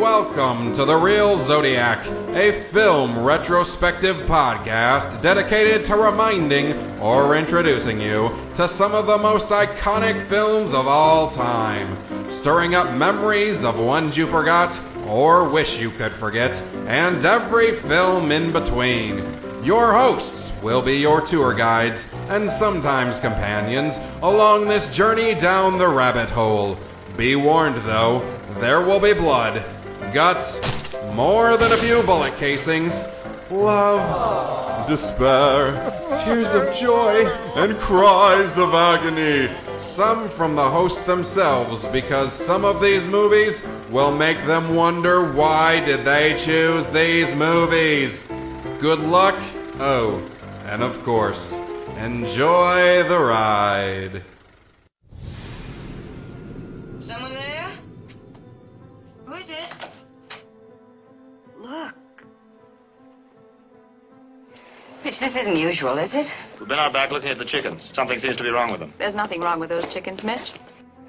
Welcome to The Reel Zodiac, a film retrospective podcast dedicated to reminding or introducing you to some of the most iconic films of all time, stirring up memories of ones you forgot or wish you could forget, and every film in between. Your hosts will be your tour guides and sometimes companions along this journey down the rabbit hole. Be warned though, there will be blood, guts, more than a few bullet casings, love, despair, tears of joy, and cries of agony. Some from the hosts themselves, because some of these movies will make them wonder why did they choose these movies. Good luck. Oh, and of course, enjoy the ride. Someone there? Who is it? Look. Mitch, this isn't usual, is it? We've been out back looking at the chickens. Something seems to be wrong with them. There's nothing wrong with those chickens, Mitch.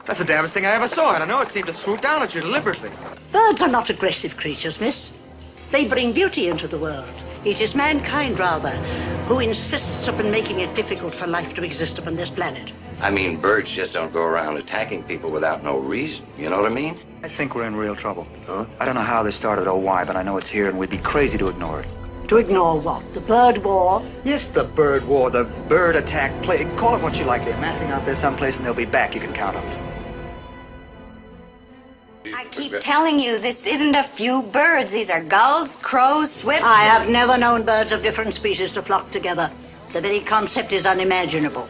That's the damnedest thing I ever saw. I don't know. It seemed to swoop down at you deliberately. Birds are not aggressive creatures, miss. They bring beauty into the world. It is mankind, rather, who insists upon making it difficult for life to exist upon this planet. I mean, birds just don't go around attacking people without no reason. You know what I mean? I think we're in real trouble. Huh? I don't know how this started or why, but I know it's here and we'd be crazy to ignore it. To ignore what? The bird war? Yes, the bird war, the bird attack play. Call it what you like. They're massing out there someplace and they'll be back. You can count on it. I keep telling you, this isn't a few birds. These are gulls, crows, swifts. I have never known birds of different species to flock together. The very concept is unimaginable.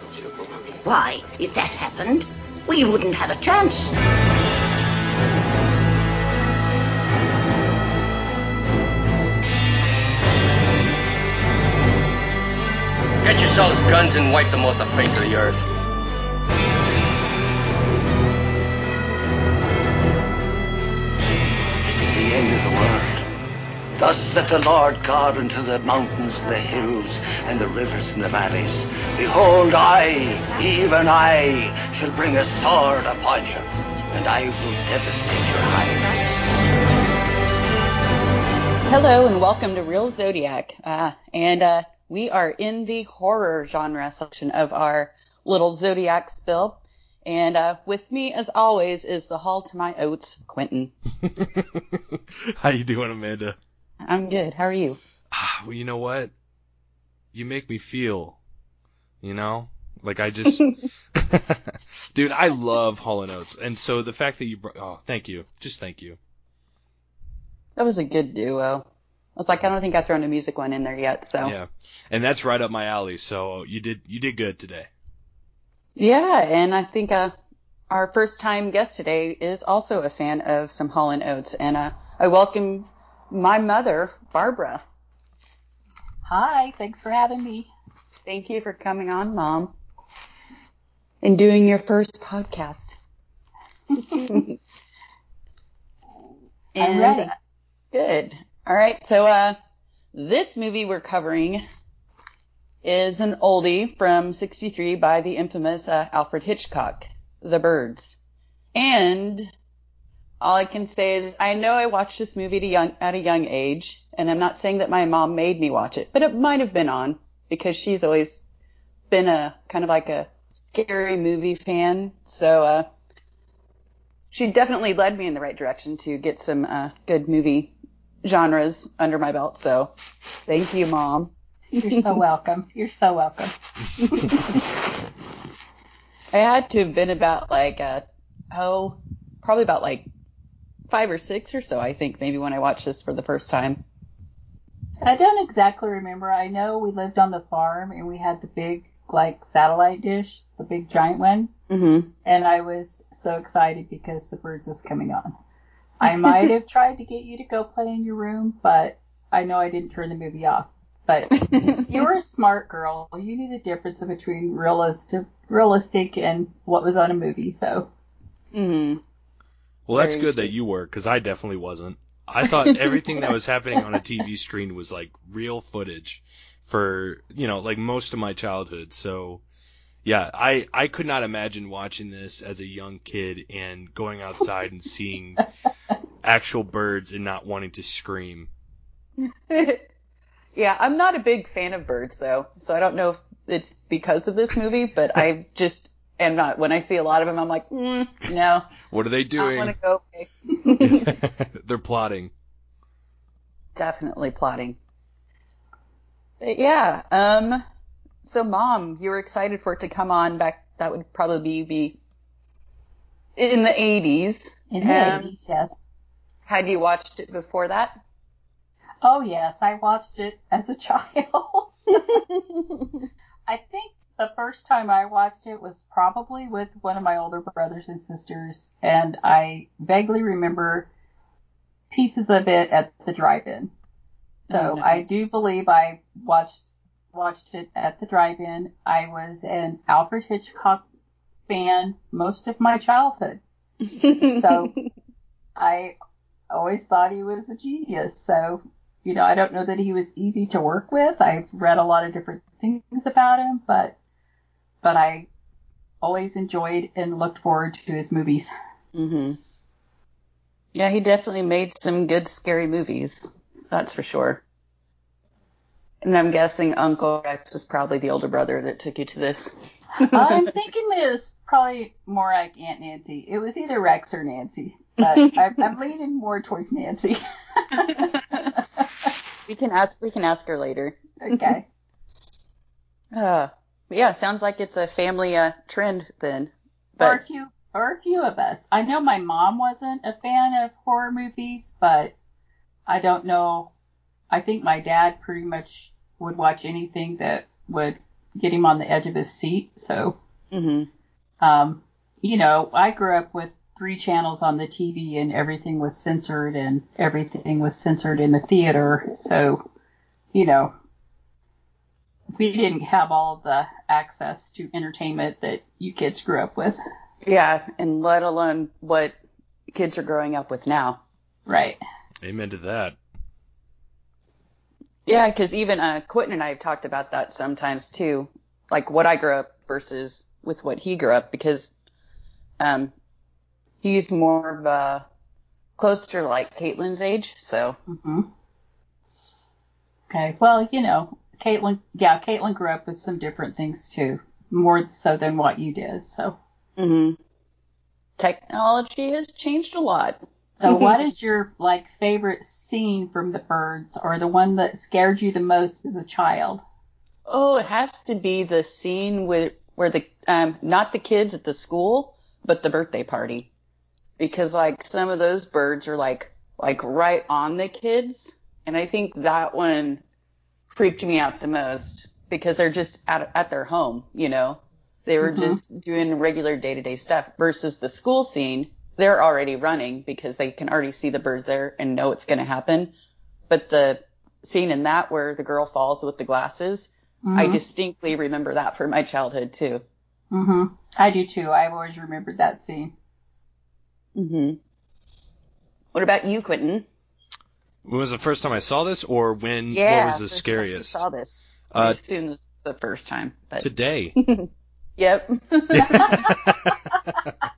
Why, if that happened, we wouldn't have a chance. Get yourselves guns and wipe them off the face of the earth. It's the end of the world. Thus saith the Lord God unto the mountains and the hills and the rivers and the valleys. Behold, I, even I, shall bring a sword upon you, and I will devastate your high places. Hello and welcome to Reel Zodiac. Uh, and uh, we are in the horror genre section of our little Zodiac spill. And uh, with me, as always, is the Hall to my Oates, Quentin. How you doing, Amanda? I'm good. How are you? Ah, well, you know what? You make me feel, you know, like I just, dude, I love Hall and Oates, and so the fact that you, brought, oh, thank you, just thank you. That was a good duo. I was like, I don't think I thrown a music one in there yet, so. Yeah, and that's right up my alley. So you did, you did good today. Yeah, and I think uh, our first time guest today is also a fan of some Hall and Oates, and uh, I welcome my mother, Barbara. Hi, thanks for having me. Thank you for coming on, Mom, and doing your first podcast. I'm ready. Good. All right, so uh, this movie we're covering is an oldie from '63 by the infamous uh, Alfred Hitchcock, The Birds. And all I can say is I know I watched this movie at a young, at a young age, and I'm not saying that my mom made me watch it, but it might have been on because she's always been a kind of like a scary movie fan. So uh, she definitely led me in the right direction to get some uh, good movie genres under my belt. So thank you, mom. You're so welcome. You're so welcome. I had to have been about like uh oh, probably about like five or six or so, I think, maybe when I watched this for the first time. I don't exactly remember. I know we lived on the farm and we had the big like satellite dish, the big giant one, Mm-hmm. and I was so excited because the birds was coming on. I might have tried to get you to go play in your room, but I know I didn't turn the movie off. But you were a smart girl. You knew the difference between realistic, realistic and what was on a movie. So Mm-hmm. Well, that's Very good true. that you were, because I definitely wasn't. I thought everything that was happening on a TV screen was like real footage for, you know, like most of my childhood. So, yeah, I, I could not imagine watching this as a young kid and going outside and seeing actual birds and not wanting to scream. yeah, I'm not a big fan of birds though, so I don't know if it's because of this movie, but I just am not. When I see a lot of them, I'm like, mm, no. What are they I doing? want to go away. They're plotting. Definitely plotting. But yeah, um, so mom, you were excited for it to come on back. That would probably be in the 80s. In the Um, 80s, yes. Had you watched it before that? Oh, yes, I watched it as a child. I think the first time I watched it was probably with one of my older brothers and sisters, and I vaguely remember pieces of it at the drive-in. So Oh, I do believe I watched watched it at the drive-in. I was an Alfred Hitchcock fan most of my childhood. So I always thought he was a genius. So, you know, I don't know that he was easy to work with. I've read a lot of different things about him, but but I always enjoyed and looked forward to his movies. hmm Yeah, he definitely made some good scary movies. That's for sure. And I'm guessing Uncle Rex is probably the older brother that took you to this. I'm thinking it was probably more like Aunt Nancy. It was either Rex or Nancy, but I'm, I'm leaning more towards Nancy. we can ask. We can ask her later. Okay. Uh, yeah, sounds like it's a family uh, trend then. or a few or a few of us. I know my mom wasn't a fan of horror movies, but I don't know. I think my dad pretty much would watch anything that would get him on the edge of his seat. So, hmm um, you know, I grew up with three channels on the TV and everything was censored and everything was censored in the theater. So, you know, we didn't have all the access to entertainment that you kids grew up with. yeah, and let alone what kids are growing up with now. Right. Amen to that. Yeah, because even uh, Quentin and I have talked about that sometimes too, like what I grew up versus with what he grew up, because um, he's more of a closer to like Caitlin's age, so hmm Okay. Well, you know, Caitlin, yeah, Caitlin grew up with some different things too, more so than what you did. So, hmm technology has changed a lot. So what is your like favorite scene from The Birds, or the one that scared you the most as a child? Oh, it has to be the scene with where the um not the kids at the school, but the birthday party. Because like some of those birds are like like right on the kids, and I think that one freaked me out the most because they're just at at their home, you know. They were Mhm. just doing regular day-to-day stuff versus the school scene, they're already running because they can already see the birds there and know it's going to happen. But the scene in that where the girl falls with the glasses, I Mhm. distinctly remember that from my childhood too. hmm I do too. I've always remembered that scene. hmm What about you, Quentin? When was the first time I saw this, or when? Yeah. what was the first time you scariest? saw this. I Uh, assume this was the first time, but Today. yep.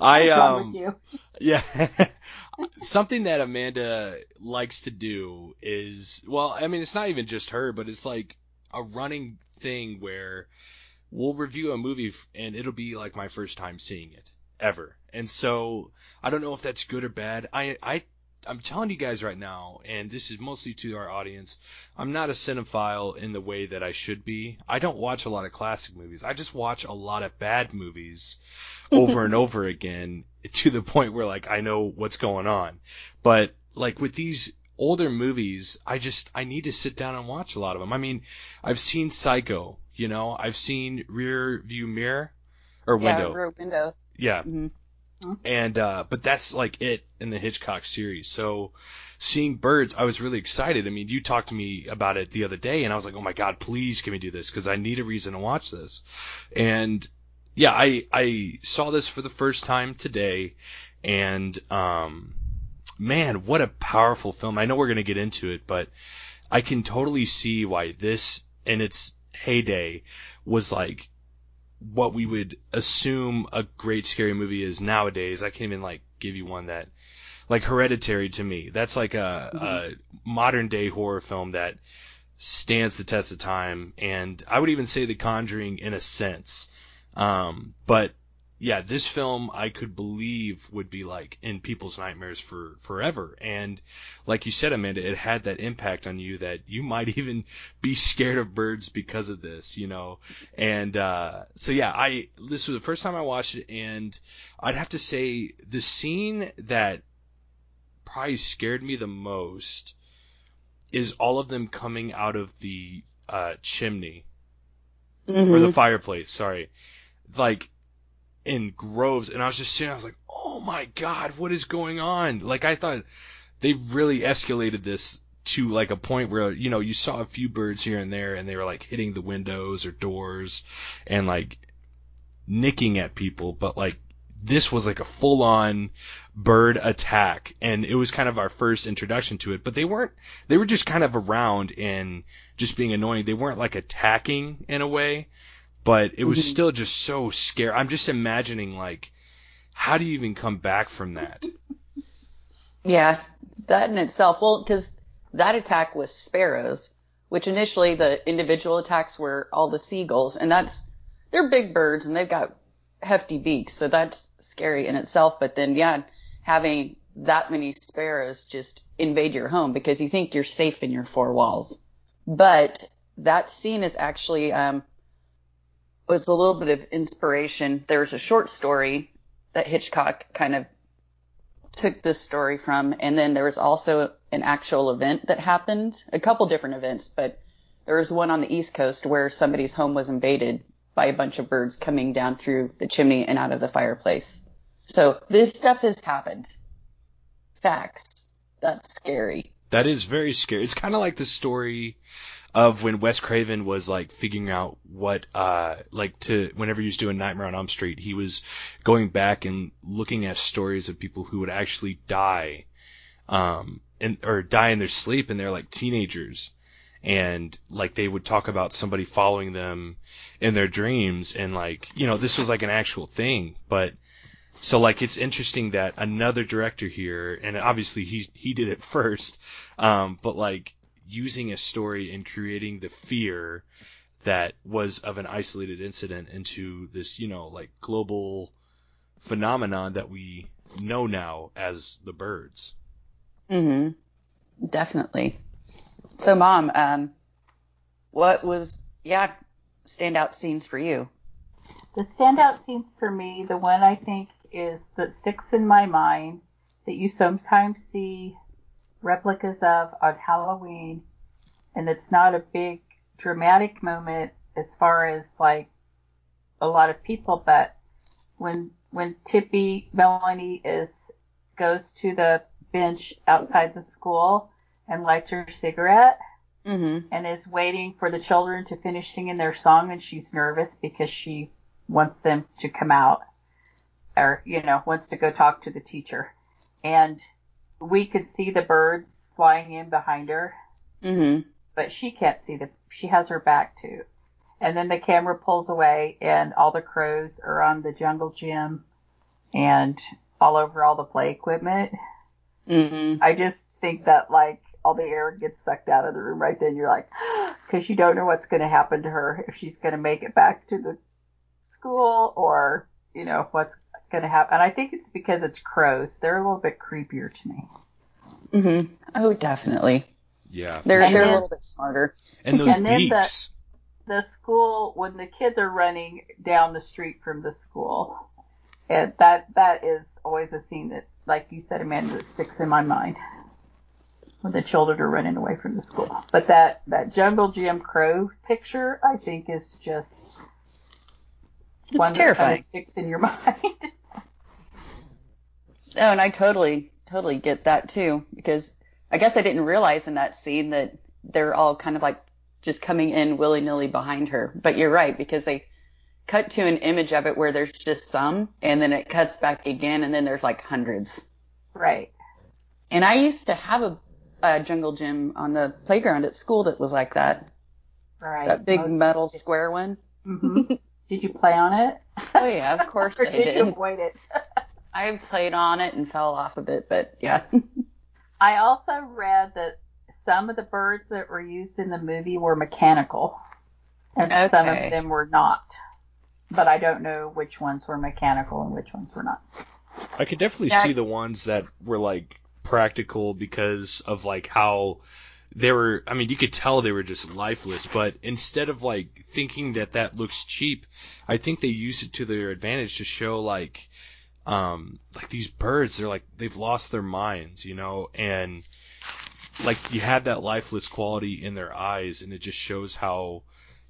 I um. with you? Yeah. Something that Amanda likes to do is, well, I mean, it's not even just her, but it's like a running thing where we'll review a movie and it'll be like my first time seeing it ever. And so I don't know if that's good or bad. I, I, I'm telling you guys right now, and this is mostly to our audience, I'm not a cinephile in the way that I should be. I don't watch a lot of classic movies. I just watch a lot of bad movies over and over again to the point where like I know what's going on. But like with these older movies, I just I need to sit down and watch a lot of them. I mean, I've seen Psycho, you know, I've seen Rear View Mirror or Yeah, Window. rear window. Yeah. hmm And uh but that's like it in the Hitchcock series. So seeing birds, I was really excited. I mean, you talked to me about it the other day and I was like, "Oh my god, please can we do this because I need a reason to watch this." And yeah, I I saw this for the first time today and um man, what a powerful film. I know we're going to get into it, but I can totally see why this in its heyday was like what we would assume a great scary movie is nowadays. I can't even like give you one that like Hereditary to me. That's like a, mm-hmm. a modern day horror film that stands the test of time, and I would even say The Conjuring in a sense. Um, but yeah, this film I could believe would be like in people's nightmares for forever. And like you said, Amanda, it had that impact on you that you might even be scared of birds because of this, you know. And uh, so yeah, I this was the first time I watched it, and I'd have to say the scene that probably scared me the most is all of them coming out of the uh, chimney mm-hmm. or the fireplace. Sorry, like in groves, and I was just sitting. I was like, "Oh my god, what is going on?" Like I thought they really escalated this to like a point where you know you saw a few birds here and there, and they were like hitting the windows or doors, and like nicking at people, but like this was like a full on bird attack and it was kind of our first introduction to it but they weren't they were just kind of around and just being annoying they weren't like attacking in a way but it was mm-hmm. still just so scary i'm just imagining like how do you even come back from that yeah that in itself well because that attack was sparrows which initially the individual attacks were all the seagulls and that's they're big birds and they've got hefty beaks, so that's scary in itself. But then, yeah, having that many sparrows just invade your home because you think you're safe in your four walls. But that scene is actually um, was a little bit of inspiration. There was a short story that Hitchcock kind of took this story from, and then there was also an actual event that happened, a couple different events, but there was one on the East Coast where somebody's home was invaded by a bunch of birds coming down through the chimney and out of the fireplace. So this stuff has happened. Facts. That's scary. That is very scary. It's kind of like the story of when Wes Craven was like figuring out what uh like to whenever he was doing Nightmare on Elm Street, he was going back and looking at stories of people who would actually die um and or die in their sleep and they're like teenagers. And like they would talk about somebody following them in their dreams and like you know this was like an actual thing. But so like it's interesting that another director here and obviously he he did it first um but like using a story and creating the fear that was of an isolated incident into this you know like global phenomenon that we know now as the birds. Mhm definitely. So, mom, um, what was yeah standout scenes for you? The standout scenes for me, the one I think is that sticks in my mind that you sometimes see replicas of on Halloween, and it's not a big dramatic moment as far as like a lot of people, but when when Tippi Melanie is goes to the bench outside the school and lights her cigarette mm-hmm. and is waiting for the children to finish singing their song and she's nervous because she wants them to come out or you know wants to go talk to the teacher and we could see the birds flying in behind her mm-hmm. but she can't see the she has her back to and then the camera pulls away and all the crows are on the jungle gym and all over all the play equipment mm-hmm. i just think that like all the air gets sucked out of the room right then. You're like, because you don't know what's going to happen to her if she's going to make it back to the school or you know what's going to happen. And I think it's because it's crows. They're a little bit creepier to me. Mhm. Oh, definitely. Yeah. They're sure. they're a little bit smarter. And those and beaks. The, the school when the kids are running down the street from the school, and that that is always a scene that, like you said, Amanda, that sticks in my mind when the children are running away from the school. But that, that jungle gym Crow picture, I think, is just it's one terrifying. that kind of sticks in your mind. Oh, and I totally, totally get that too, because I guess I didn't realize in that scene that they're all kind of like just coming in willy nilly behind her. But you're right, because they cut to an image of it where there's just some, and then it cuts back again, and then there's like hundreds. Right. And I used to have a a jungle gym on the playground at school that was like that. Right. That big Most metal square one. Mm-hmm. Did you play on it? Oh yeah, of course I did, did. you avoid it? I played on it and fell off of it, but yeah. I also read that some of the birds that were used in the movie were mechanical, and some of them were not. But I don't know which ones were mechanical and which ones were not. I could definitely Yeah. see the ones that were like practical because of like how they were. I mean, you could tell they were just lifeless. But instead of like thinking that that looks cheap, I think they used it to their advantage to show like, um, like these birds. They're like they've lost their minds, you know, and like you have that lifeless quality in their eyes, and it just shows how,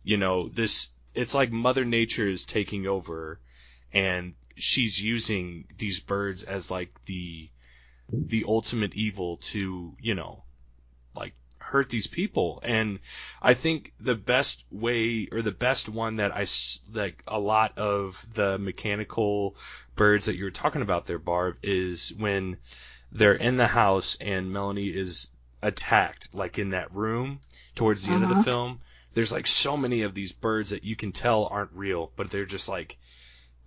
you know, this. It's like Mother Nature is taking over, and she's using these birds as like the the ultimate evil to you know hurt these people and i think the best way or the best one that I like a lot of the mechanical birds that you were talking about there barb is when they're in the house and melanie is attacked like in that room towards the end of the Uh-huh. film there's like so many of these birds that you can tell aren't real but they're just like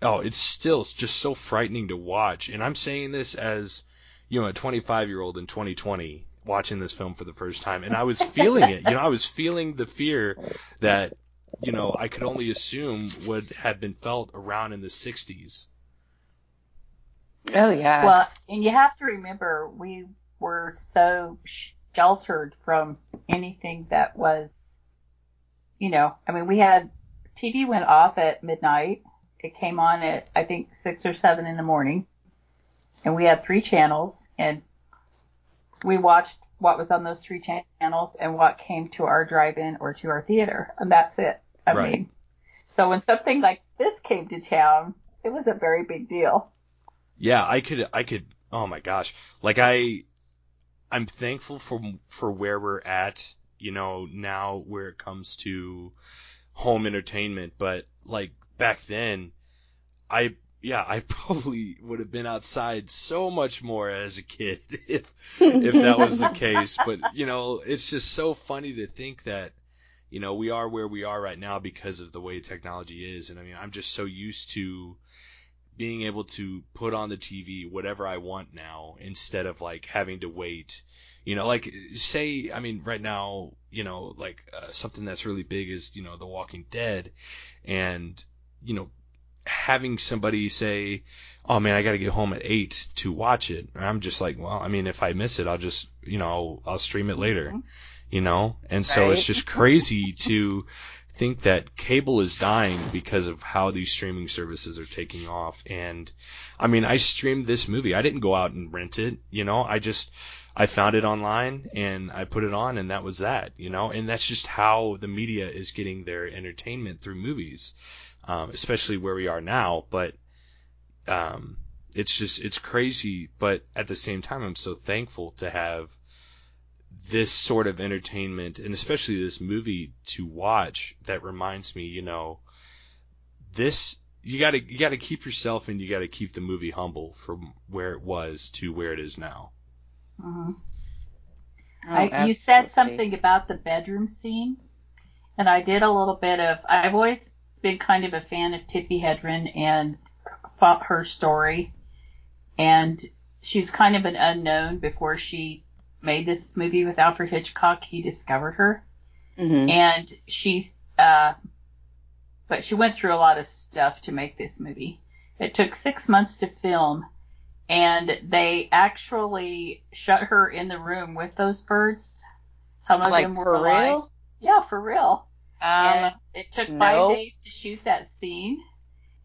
oh, it's still just so frightening to watch. And I'm saying this as, you know, a 25 year old in 2020 watching this film for the first time. And I was feeling it. You know, I was feeling the fear that, you know, I could only assume would have been felt around in the 60s. Oh yeah. Well, and you have to remember we were so sheltered from anything that was, you know, I mean, we had TV went off at midnight. It came on at I think six or seven in the morning, and we had three channels, and we watched what was on those three channels and what came to our drive-in or to our theater, and that's it. I Right. mean, so when something like this came to town, it was a very big deal. Yeah, I could, I could, oh my gosh. Like I, I'm thankful for, for where we're at, you know, now where it comes to home entertainment, but like back then, I, yeah, I probably would have been outside so much more as a kid if, if that was the case. But, you know, it's just so funny to think that, you know, we are where we are right now because of the way technology is. And I mean, I'm just so used to, being able to put on the TV whatever I want now instead of like having to wait. You know, like say, I mean, right now, you know, like uh, something that's really big is, you know, The Walking Dead and, you know, having somebody say, oh man, I got to get home at eight to watch it. I'm just like, well, I mean, if I miss it, I'll just, you know, I'll, I'll stream it later, mm-hmm. you know? And so it's just crazy to think that cable is dying because of how these streaming services are taking off. And I mean, I streamed this movie. I didn't go out and rent it, you know, I just, I found it online and I put it on and that was that, you know, and that's just how the media is getting their entertainment through movies, um, especially where we are now. But, um, it's just, it's crazy. But at the same time, I'm so thankful to have this sort of entertainment and especially this movie to watch that reminds me, you know, this you got to you got to keep yourself and you got to keep the movie humble from where it was to where it is now. Mhm. Oh, I, you said something about the bedroom scene, and I did a little bit of. I've always been kind of a fan of Tippi Hedren and fought her story, and she was kind of an unknown before she made this movie with Alfred Hitchcock. He discovered her, Mhm. and she's. Uh, but she went through a lot of stuff to make this movie. It took six months to film, and they actually shut her in the room with those birds. Some of Like, them were for alive. real? Yeah, for real. And Um, it took no. five days to shoot that scene,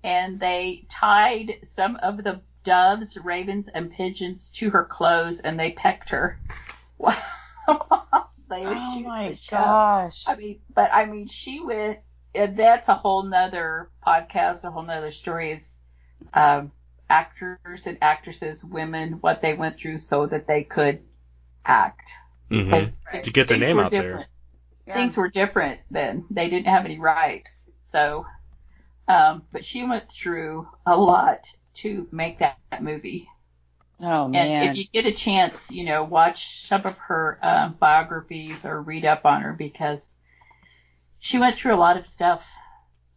and they tied some of the doves, ravens, and pigeons to her clothes, and they pecked her. they would oh shoot my the show. gosh. I mean, but I mean, she went. and That's a whole nother podcast, a whole nother story. Is um, actors and actresses, women, what they went through so that they could act. Mm-hmm. Because To get their name were out there. Different. Things were different then. They didn't have any rights. So, um, but she went through a lot to make that, that movie. Oh And man. if you get a chance, you know, watch some of her um, biographies or read up on her because she went through a lot of stuff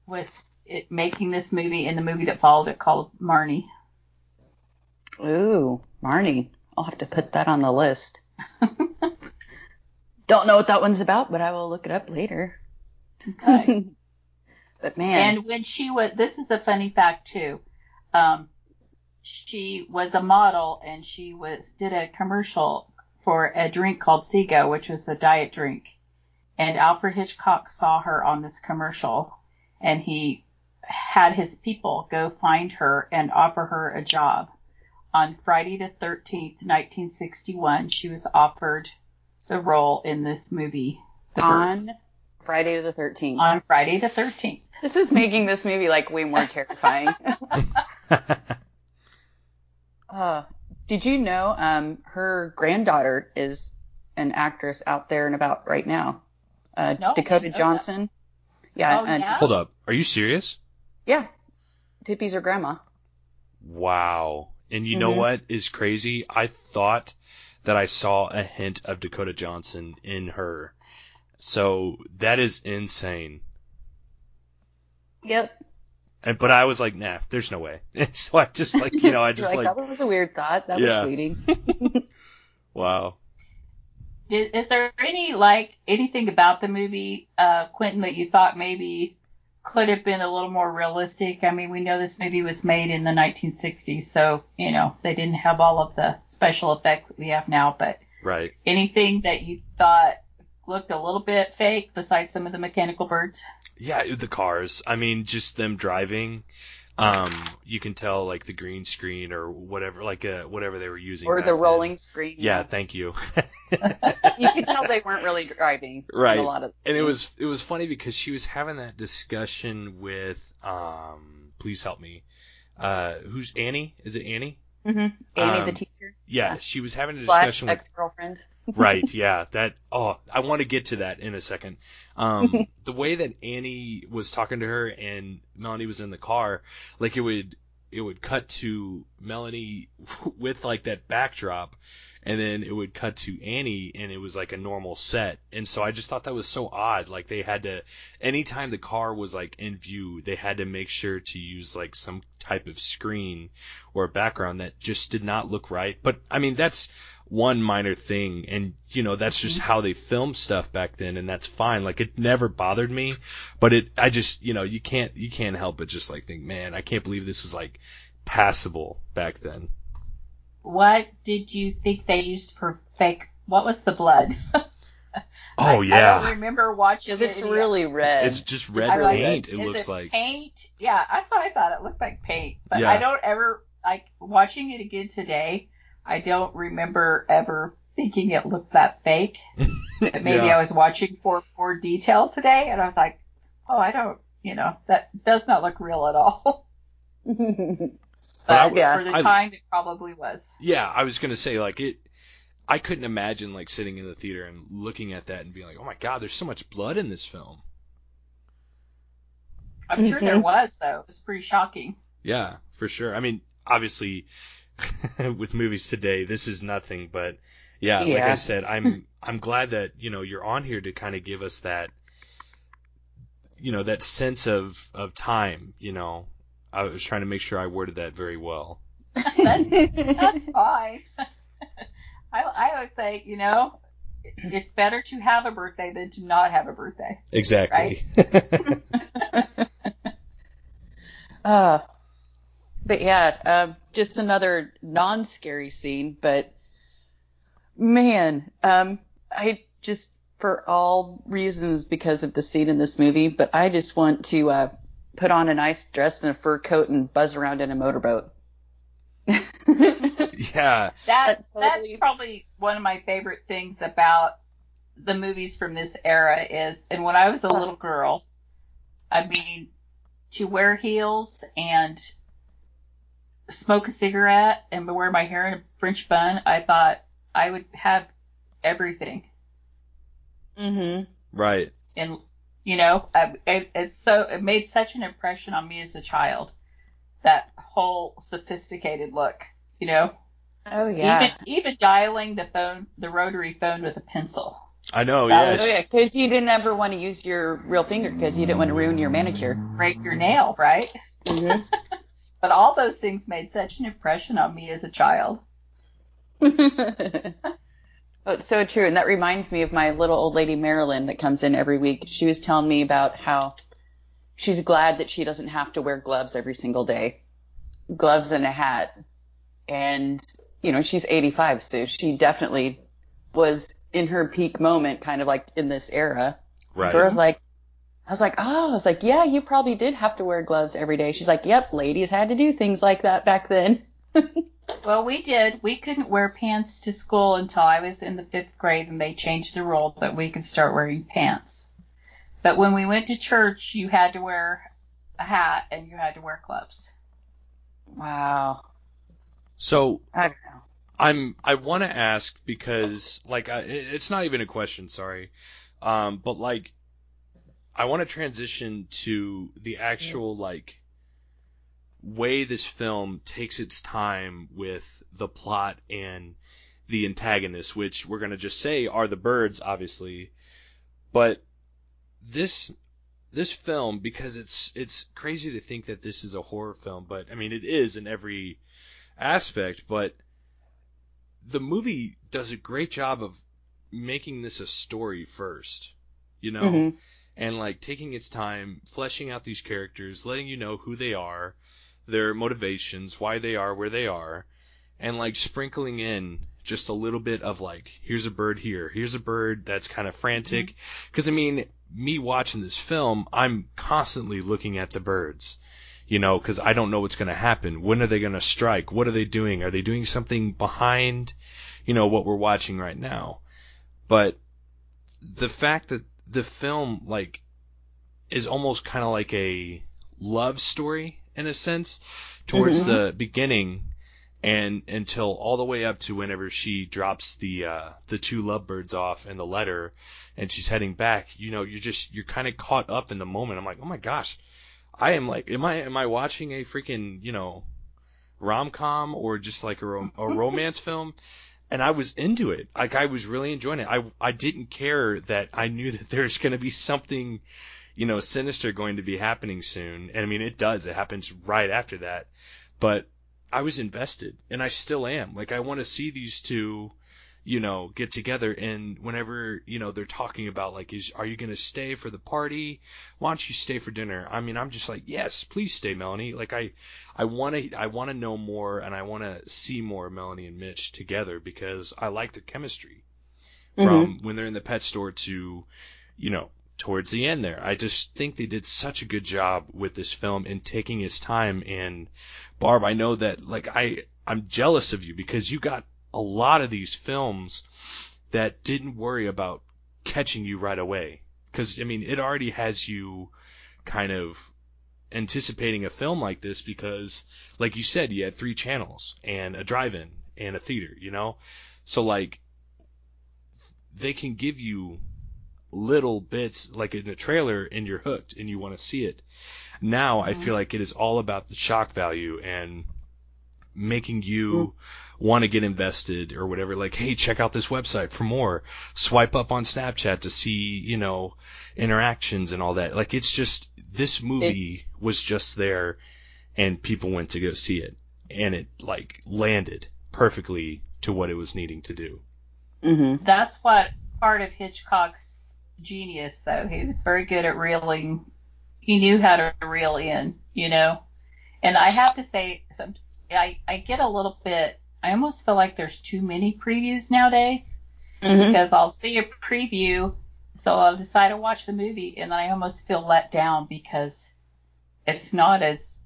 with it, making this movie and the movie that followed it called Marnie. Ooh, Marnie. I'll have to put that on the list. Don't know what that one's about, but I will look it up later. Okay. but man, And when she was, this is a funny fact too. Um, she was a model and she was did a commercial for a drink called Sego, which was a diet drink. And Alfred Hitchcock saw her on this commercial, and he had his people go find her and offer her a job. On Friday the 13th, 1961, she was offered the role in this movie. The Birds. on Friday the 13th. on Friday the 13th. This is making this movie like way more terrifying. uh, did you know um, her granddaughter is an actress out there and about right now? Uh, No, Dakota didn't know that. Johnson. Yeah, Oh, and- yeah? Hold up. Are you serious? yeah. Tippi's her grandma. Wow. And you know Mhm. what is crazy? I thought that I saw a hint of Dakota Johnson in her. So that is insane. Yep. And but I was like, nah, there's no way. so I just like you know, I just like, like, that was a weird thought. That Yeah. was fleeting. wow. Is, is there any like anything about the movie, uh, Quentin, that you thought maybe could have been a little more realistic? I mean, we know this movie was made in the 1960s, so you know they didn't have all of the special effects that we have now. But Right. anything that you thought looked a little bit fake besides some of the mechanical birds? Yeah, the cars. I mean, just them driving. Um, you can tell like the green screen or whatever, like uh, whatever they were using. or the then. rolling screen. Yeah, thank you. You could tell they weren't really driving. right A lot of and it was it was funny because she was having that discussion with um please help me uh who's annie is it annie Mm-hmm. The Um, teacher. yeah she was having a discussion with ex-girlfriend. Right yeah that oh i want to get to that in a second. Um the way that annie was talking to her and melanie was in the car like it would it would cut to melanie with like that backdrop and then it would cut to Annie and it was like a normal set. And so I just thought that was so odd. Like they had to anytime the car was like in view, they had to make sure to use like some type of screen or background that just did not look right. But I mean that's one minor thing and you know that's just mm-hmm. how they filmed stuff back then and that's fine. Like it never bothered me, but it I just, you know, you can't you can't help but just like think, man, I can't believe this was like passable back then. What did you think they used for fake? What was the blood? Oh yeah. I don't remember watching Because it's it. really red. It's just red I like paint, it. it Is looks like. paint. Yeah, that's what I thought. It looked like paint, but Yeah. I don't ever like watching it again today. I don't remember ever thinking it looked that fake. But maybe Yeah. I was watching for more detail today, and I was like, oh, I don't, you know, that does not look real at all. But I- Yeah. for the I- time, it probably was. Yeah, I was gonna say like it. I couldn't imagine like sitting in the theater and looking at that and being like, "Oh my god, there's so much blood in this film." I'm sure there Mhm. was though. It was pretty shocking. Yeah, for sure. I mean, obviously, with movies today, this is nothing. But yeah, like I said, I'm I'm glad that you know you're on here to kind of give us that, you know, that sense of of time. You know, I was trying to make sure I worded that very well. that's, that's fine. I, I would say, you know, it's better to have a birthday than to not have a birthday. Exactly. Uh, but yeah, uh, just another non-scary scene, but man, um, I just, for all reasons because of the scene in this movie, but I just want to, uh, put on a nice dress and a fur coat and buzz around in a motorboat. yeah. That That that's probably one of my favorite things about the movies from this era is, and when I was a little girl, I mean, to wear heels and smoke a cigarette and wear my hair in a French bun, I thought I would have everything. mm-hmm. Right. and you know I- it, it's so it made such an impression on me as a child that whole sophisticated look you know Oh yeah. even even dialing the phone the rotary phone with a pencil I know, Oh, yeah. yeah, because you didn't ever want to use your real finger because you didn't want to ruin your manicure. Break your nail, right? Mm-hmm. But all those things made such an impression on me as a child. Oh, it's so true, and that reminds me of my little old lady Marilyn that comes in every week. She was telling me about how she's glad that she doesn't have to wear gloves every single day, gloves and a hat, and you know she's 85, so she definitely was in her peak moment, kind of like in this era. Right. So I was like, I was like, oh, I was like, yeah, you probably did have to wear gloves every day. She's like, yep, ladies had to do things like that back then. Well, we did. We couldn't wear pants to school until I was in the fifth grade, and they changed the rule that we could start wearing pants. But when we went to church, you had to wear a hat and you had to wear gloves. Wow. So I don't know. I'm I want to ask because like I, it's not even a question, sorry, um, but like I want to transition to the actual like way this film takes its time with the plot and the antagonists, which we're gonna just say are the birds, obviously, but this this film because it's it's crazy to think that this is a horror film, but I mean it is in every aspect, but the movie does a great job of making this a story first, you know, Mhm. and like taking its time, fleshing out these characters, letting you know who they are, their motivations, why they are where they are, and like sprinkling in just a little bit of like, here's a bird here, here's a bird that's kind of frantic. Mm-hmm. Because I mean, me watching this film, I'm constantly looking at the birds you know, because I don't know what's going to happen. When are they going to strike? What are they doing? Are they doing something behind, you know, what we're watching right now? But the fact that the film, like, is almost kind of like a love story in a sense towards Mhm. the beginning and until all the way up to whenever she drops the uh the two lovebirds off and the letter and she's heading back you know you're just you're kind of caught up in the moment i'm like oh my gosh I am like, am I am I watching a freaking you know rom com or just like a, rom- a romance film? And I was into it. Like I was really enjoying it. I I didn't care that I knew that there's going to be something, you know, sinister going to be happening soon. And I mean, it does. It happens right after that. But I was invested, and I still am. Like I want to see these two you know, get together and whenever, you know, they're talking about like, is, are you going to stay for the party? Why don't you stay for dinner? I mean, I'm just like, yes, please stay, Melanie. Like I, I want to, I want to know more and I want to see more Melanie and Mitch together because I like their chemistry mm-hmm. from when they're in the pet store to, you know, towards the end there. I just think they did such a good job with this film in taking its time and Barb, I know that like I, I'm jealous of you because you got a lot of these films that didn't worry about catching you right away. Because, I mean, it already has you kind of anticipating a film like this because, like you said, you had three channels and a drive in and a theater, you know? So, like, they can give you little bits, like in a trailer, and you're hooked and you want to see it. Now, I feel like it is all about the shock value and making you want to get invested or whatever. Like, hey, check out this website for more. Swipe up on Snapchat to see, you know, interactions and all that. Like, it's just, this movie was just there and people went to go see it. And it, like, landed perfectly to what it was needing to do. Mm-hmm. That's what part of Hitchcock's genius, though. He was very good at reeling. He knew how to reel in, you know. And I have to say, some, I I get a little bit. I almost feel like there's too many previews nowadays Mm-hmm. because I'll see a preview, so I'll decide to watch the movie, and then I almost feel let down because it's not as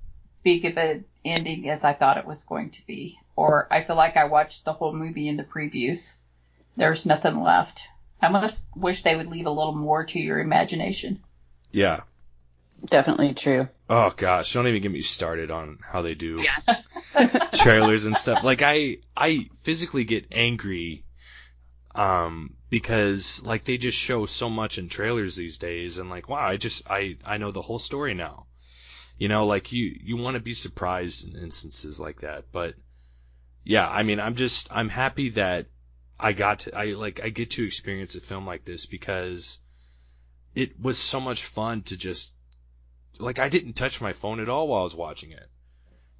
big of an ending as I thought it was going to be, or I feel like I watched the whole movie in the previews. There's nothing left. I must wish they would leave a little more to your imagination. Yeah. Definitely true. Oh gosh, don't even get me started on how they do trailers and stuff. Like I I physically get angry um because like they just show so much in trailers these days and like wow, I just I I know the whole story now. You know, like you you want to be surprised in instances like that, but yeah, I mean, I'm just I'm happy that I got to I like I get to experience a film like this because it was so much fun to just like I didn't touch my phone at all while I was watching it.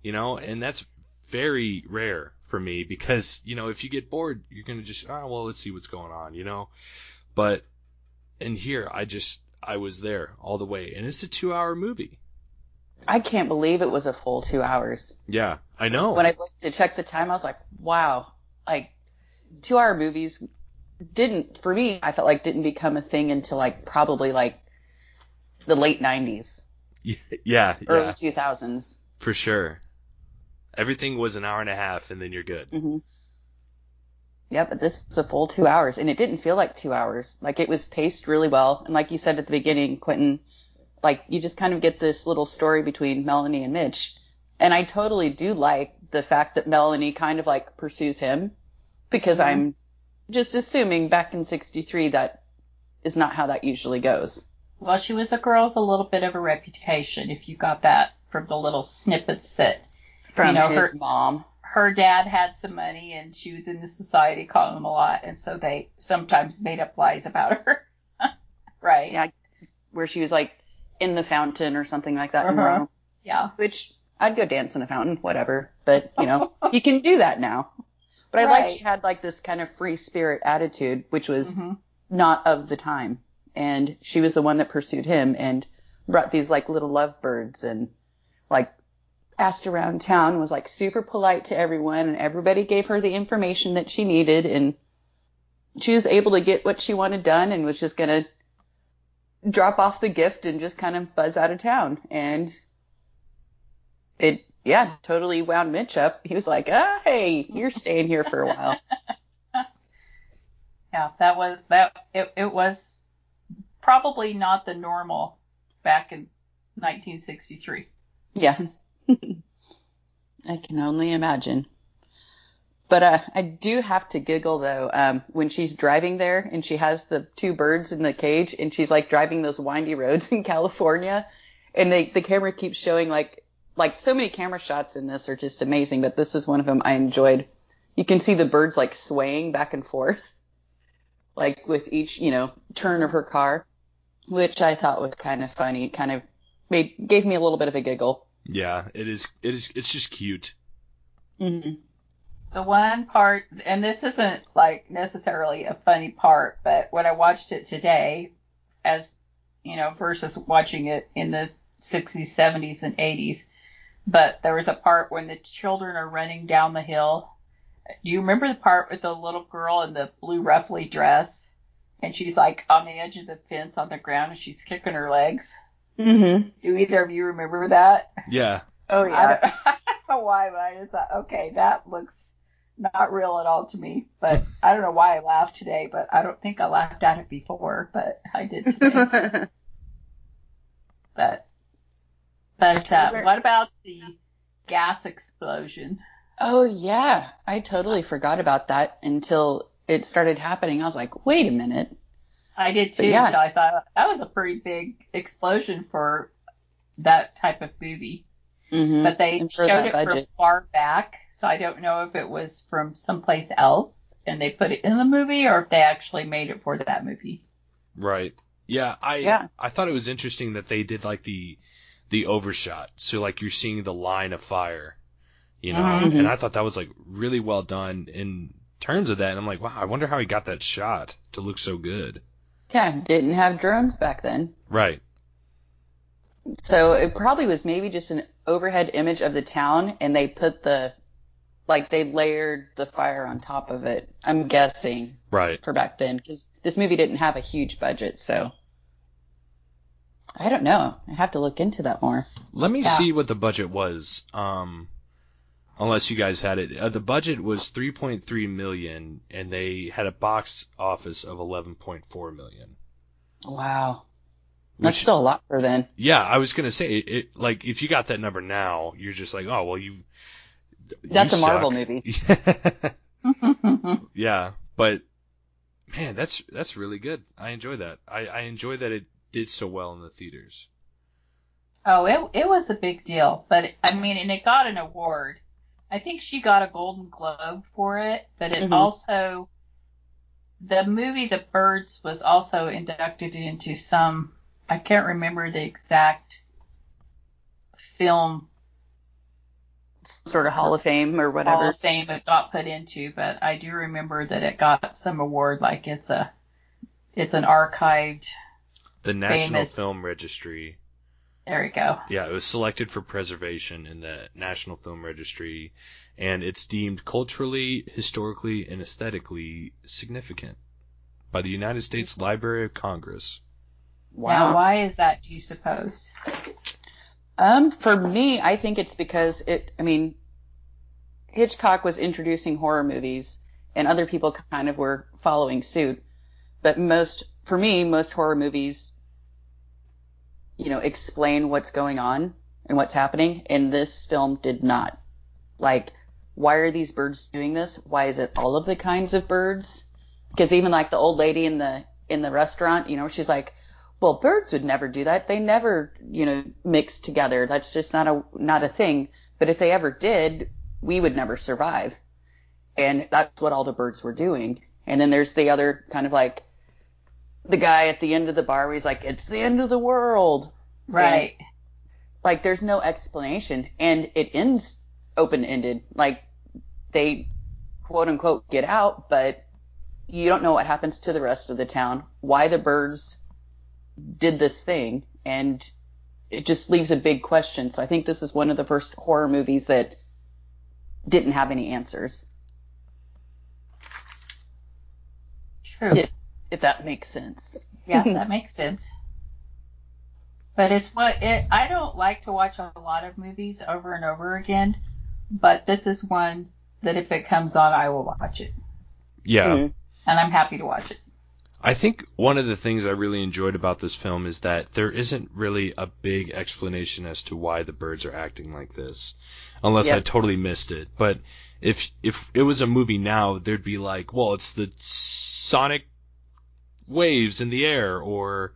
You know, and that's very rare for me because, you know, if you get bored, you're going to just, oh, well, let's see what's going on, you know? But in here, I just, I was there all the way. And it's a two hour movie. I can't believe it was a full two hours. Yeah, I know. When I looked to check the time, I was like, wow, like two hour movies didn't, for me, I felt like didn't become a thing until like probably like the late 90s, yeah, yeah, early 2000s. for sure. Everything was an hour and a half, and then you're good. hmm Yeah, but this is a full two hours, and it didn't feel like two hours. Like it was paced really well, and like you said at the beginning, Quentin, like you just kind of get this little story between Melanie and Mitch, and I totally do like the fact that Melanie kind of like pursues him, because Mhm. I'm just assuming back in '63 that is not how that usually goes. Well, she was a girl with a little bit of a reputation, if you got that from the little snippets that From you know, his her, mom. her dad had some money and she was in the society column a lot, and so they sometimes made up lies about her. right. Yeah, where she was like in the fountain or something like that Uh-huh. Yeah. Which I'd go dance in a fountain, whatever. But you know, you can do that now. But I like Right. she had like this kind of free spirit attitude, which was Mhm. not of the time. And she was the one that pursued him and brought these like little lovebirds and like asked around town, was like super polite to everyone and everybody gave her the information that she needed and she was able to get what she wanted done and was just gonna drop off the gift and just kind of buzz out of town. And it, yeah, totally wound Mitch up. He was like, ah, hey, you're staying here for a while. Yeah, that was that. It, it was probably not the normal back in 1963. Yeah. I can only imagine. But uh, I do have to giggle though um, when she's driving there and she has the two birds in the cage and she's like driving those windy roads in California, and they, the camera keeps showing like like so many camera shots in this are just amazing. But this is one of them I enjoyed. You can see the birds like swaying back and forth, like with each you know turn of her car, which I thought was kind of funny. It kind of made gave me a little bit of a giggle. Yeah, it is. It is. It's just cute. Mm-hmm. The one part, and this isn't like necessarily a funny part, but when I watched it today, as you know, versus watching it in the 60s, 70s, and 80s, but there was a part when the children are running down the hill. Do you remember the part with the little girl in the blue ruffly dress? And she's like on the edge of the fence on the ground and she's kicking her legs. Mm-hmm. Do either of you remember that? Yeah. Oh I yeah. don't, I don't know why, but I just thought, okay, that looks not real at all to me. But I don't know why I laughed today, but I don't think I laughed at it before, but I did today. but but uh, what about the gas explosion? oh yeah. I totally forgot about that until it started happening. I was like, wait a minute. I did too. yeah. So I thought that was a pretty big explosion for that type of movie. Mm-hmm. But they for showed that it from far back, so I don't know if it was from someplace else and they put it in the movie or if they actually made it for that movie. Right. Yeah. I. Yeah. I thought it was interesting that they did like the the overshot. So like you're seeing the line of fire. You know, Mhm. and I thought that was like really well done in terms of that. And I'm like, wow, I wonder how he got that shot to look so good. Yeah, didn't have drones back then. Right. So it probably was maybe just an overhead image of the town and they put the like they layered the fire on top of it. I'm guessing Right. for back then because this movie didn't have a huge budget, so I don't know. I have to look into that more. Let me Yeah. see what the budget was. Um, unless you guys had it, uh, the budget was 3.3 million, and they had a box office of 11.4 million. Wow, that's still a lot for then. yeah, I was gonna say it, it. Like, if you got that number now, you're just like, oh well, you. That's you a Marvel suck. movie. yeah, but man, that's that's really good. I enjoy that. I, I enjoy that it did so well in the theaters. Oh, it it was a big deal, but I mean, and it got an award. I think she got a Golden Globe for it, but it Mhm. also the movie The Birds was also inducted into some I can't remember the exact film sort of Hall of Fame or Hall whatever. of Fame it got put into, but I do remember that it got some award like it's a it's an archived The National Famous. Film Registry. there we go. Yeah, it was selected for preservation in the National Film Registry, and it's deemed culturally, historically, and aesthetically significant by the United States Library of Congress. Now why is that do you suppose? Um, for me, I think it's because it. I mean, Hitchcock was introducing horror movies, and other people kind of were following suit. But most, for me, most horror movies, you know, explain what's going on and what's happening, and this film did not. Like, why are these birds doing this? Why is it all of the kinds of birds? Because even like the old lady in the in the restaurant, you know, she's like, well, birds would never do that. They never, you know, mix together. That's just not a not a thing. But if they ever did, we would never survive. And that's what all the birds were doing. And then there's the other kind of like the guy at the end of the bar where he's like, "It's the end of the world." Right. And, like there's no explanation, and it ends open ended. Like they quote unquote get out, but you don't know what happens to the rest of the town. Why the birds did this thing, and it just leaves a big question. So I think this is one of the first horror movies that didn't have any answers. True. If that makes sense. Yeah, that makes sense. But it's what it. I don't like to watch a lot of movies over and over again, but this is one that if it comes on, I will watch it, Yeah. Mhm. and I'm happy to watch it. I think one of the things I really enjoyed about this film is that there isn't really a big explanation as to why the birds are acting like this, unless I totally missed it. But if if it was a movie now, there'd be like, well, it's the sonic waves in the air, or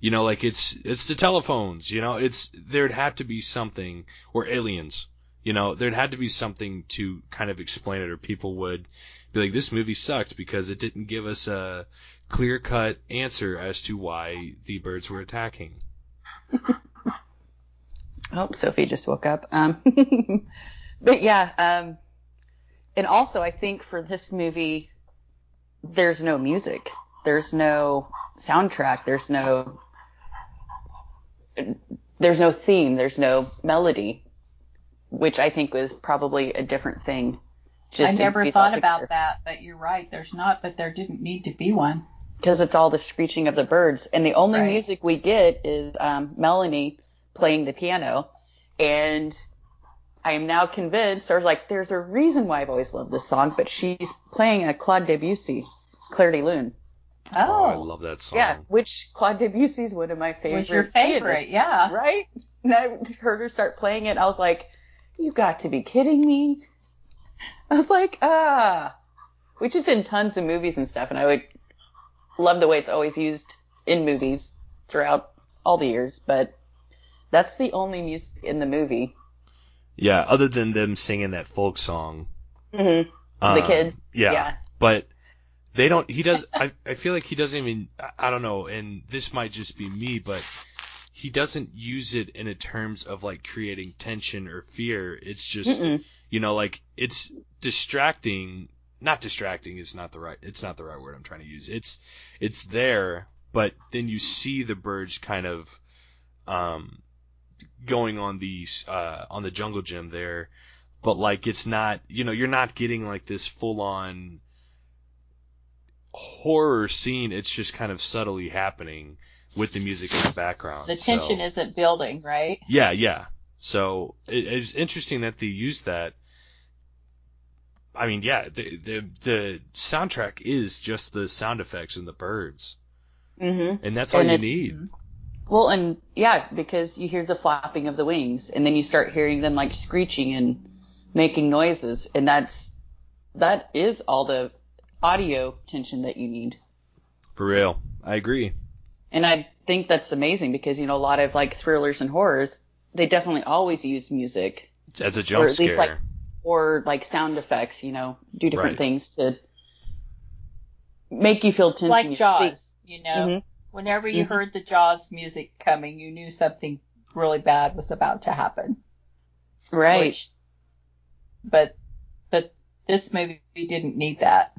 you know, like it's it's the telephones. You know, it's there'd have to be something, or aliens. You know, there'd had to be something to kind of explain it, or people would be like, this movie sucked because it didn't give us a clear cut answer as to why the birds were attacking. Oh, Sophie just woke up. Um, but yeah, um, and also I think for this movie, there's no music, there's no soundtrack, there's no, there's no theme, there's no melody, which I think was probably a different thing. I never thought about that, but you're right. There's not, but there didn't need to be one. because it's all the screeching of the birds. And the only Right. music we get is um, Melanie playing the piano. And I am now convinced, I was like, there's a reason why I've always loved this song, but she's playing a Claude Debussy, Clair de Lune. Oh, I Oh, love that song. Yeah, which Claude Debussy is one of my favorite. was your favorite? pianists, Yeah. Right? And I heard her start playing it. I was like, you got to be kidding me. I was like, ah. Which is in tons of movies and stuff. And I would love the way it's always used in movies throughout all the years. But that's the only music in the movie. Yeah, other than them singing that folk song. hmm um, the kids. Yeah. Yeah. But they don't, he does, I, I feel like he doesn't even, I, don't know, and this might just be me, but he doesn't use it in a terms of like creating tension or fear. It's just, Mm-mm. you know, like it's distracting. Not distracting is not the right. It's not the right word I'm trying to use. It's it's there, but then you see the birds kind of um, going on the uh, on the jungle gym there, but like it's not. You know, you're not getting like this full on horror scene. It's just kind of subtly happening with the music in the background. The So- tension isn't building, right? yeah, yeah. So it, it's interesting that they use that. I mean, yeah, the, the the soundtrack is just the sound effects and the birds, hmm and that's all And you need. Well, and yeah, because you hear the flapping of the wings, and then you start hearing them like screeching and making noises, and that's that is all the audio tension that you need. For real, I agree. And I think that's amazing because you know a lot of like thrillers and horrors, they definitely always use music As a jump or jump at least like or like sound effects, you know, do different Right. things to make you feel tense. like your Jaws, seat. you know. Mhm. Whenever you Mhm. heard the Jaws music coming, you knew something really bad was about to happen. Right. Which- but but this movie didn't need that.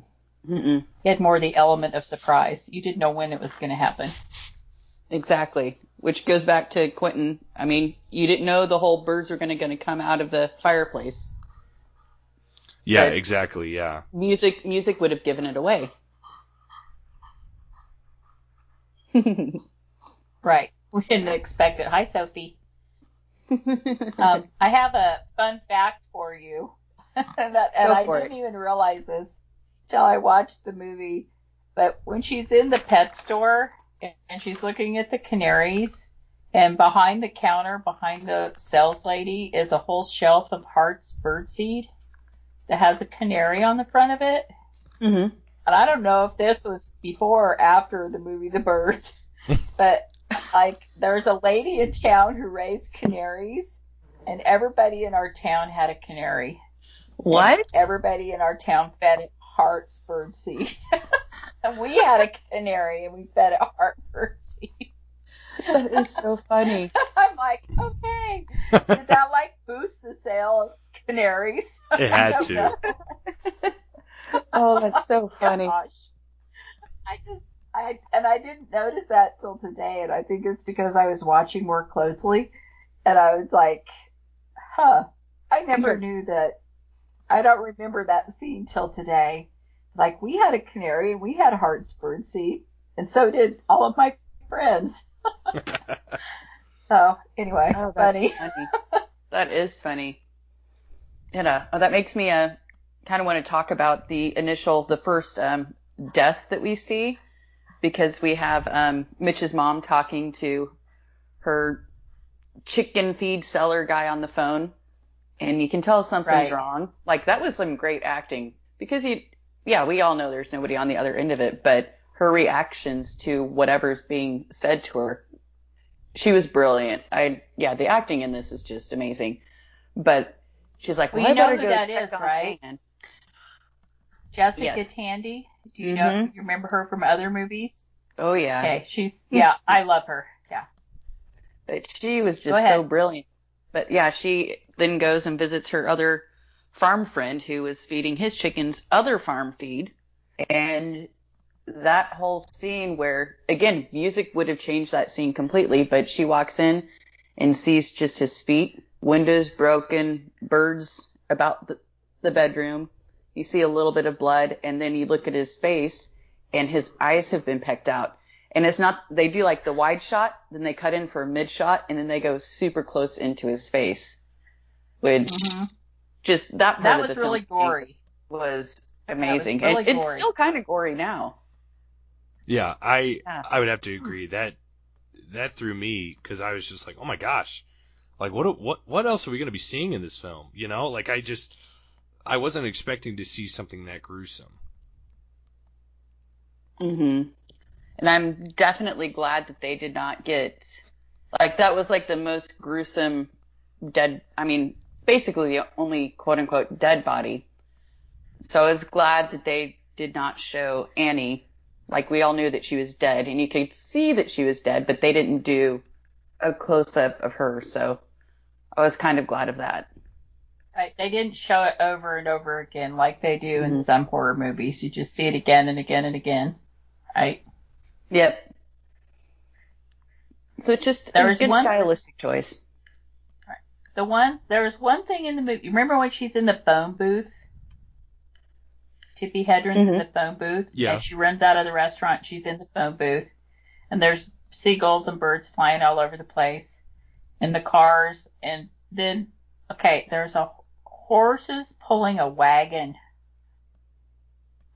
Mm-mm. It had more the element of surprise. You didn't know when it was going to happen. Exactly. Which goes back to Quentin. I mean, you didn't know the whole birds were going to come out of the fireplace. Yeah, But- exactly. Yeah. Music music would have given it away. Right. We didn't expect it. Hi, Sophie. Um, I have a fun fact for you. and that, and I didn't even realize this till I watched the movie. But when she's in the pet store and she's looking at the canaries, and behind the counter, behind the sales lady, is a whole shelf of Hartz birdseed that has a canary on the front of it. mm-hmm. And I don't know if this was before or after the movie The Birds, but like there's a lady in town who raised canaries, and everybody in our town had a canary. What? And everybody in our town fed it Hartz birdseed. and we had a canary and we fed it Hart birdseed. That is so funny. I'm like, okay, did that like boost the sale of canaries? It had to. Oh, that's so oh, funny. Gosh. I just I and I didn't notice that till today, and I think it's because I was watching more closely, and I was like, "Huh, I never knew that." I don't remember that scene till today. Like we had a canary and we had Hartz birdseed, and so did all of my friends. so anyway, Oh, funny. funny. that is funny. And uh, oh, that makes me uh, kind of want to talk about the initial, the first um, death that we see, because we have um, Mitch's mom talking to her chicken feed seller guy on the phone, and you can tell something's Right. wrong. Like that was some great acting because you, yeah, we all know there's nobody on the other end of it, but her reactions to whatever's being said to her she was brilliant. I yeah, the acting in this is just amazing. But she's like, Well, well, you I know who that is, right? Dan." Jessica Yes. Tandy. Do you know? Mm-hmm. You remember her from other movies? Oh yeah. Okay, she's yeah, I love her. Yeah. But she was just so brilliant. But yeah, she then goes and visits her other farm friend who is feeding his chickens other farm feed. And that whole scene where, again, music would have changed that scene completely, but she walks in and sees just his feet, windows broken, birds about the, the bedroom. You see a little bit of blood, and then you look at his face, and his eyes have been pecked out. And it's not, they do like the wide shot, then they cut in for a mid shot, and then they go super close into his face. Which, just that part Mm-hmm. That of was the really film gory. was amazing. really It- it's still kind of gory now. Yeah, I Yeah. I would have to agree that that threw me because I was just like, oh my gosh, like what what what else are we gonna be seeing in this film? You know, like I just I wasn't expecting to see something that gruesome. hmm And I'm definitely glad that they did not get like that was like the most gruesome dead. I mean, basically the only quote unquote dead body. So I was glad that they did not show Annie. Like we all knew that she was dead, and you could see that she was dead, but they didn't do a close up of her. So I was kind of glad of that. Right. They didn't show it over and over again like they do in Mhm. some horror movies. You just see it again and again and again. Right. Yep. So it's just There a good one- stylistic choice. The one there was one thing in the movie. Remember when she's in the phone booth? Tippi Hedren's in Mhm. the phone booth. Yeah. And she runs out of the restaurant. She's in the phone booth, and there's seagulls and birds flying all over the place, and the cars, and then okay, there's a horses pulling a wagon.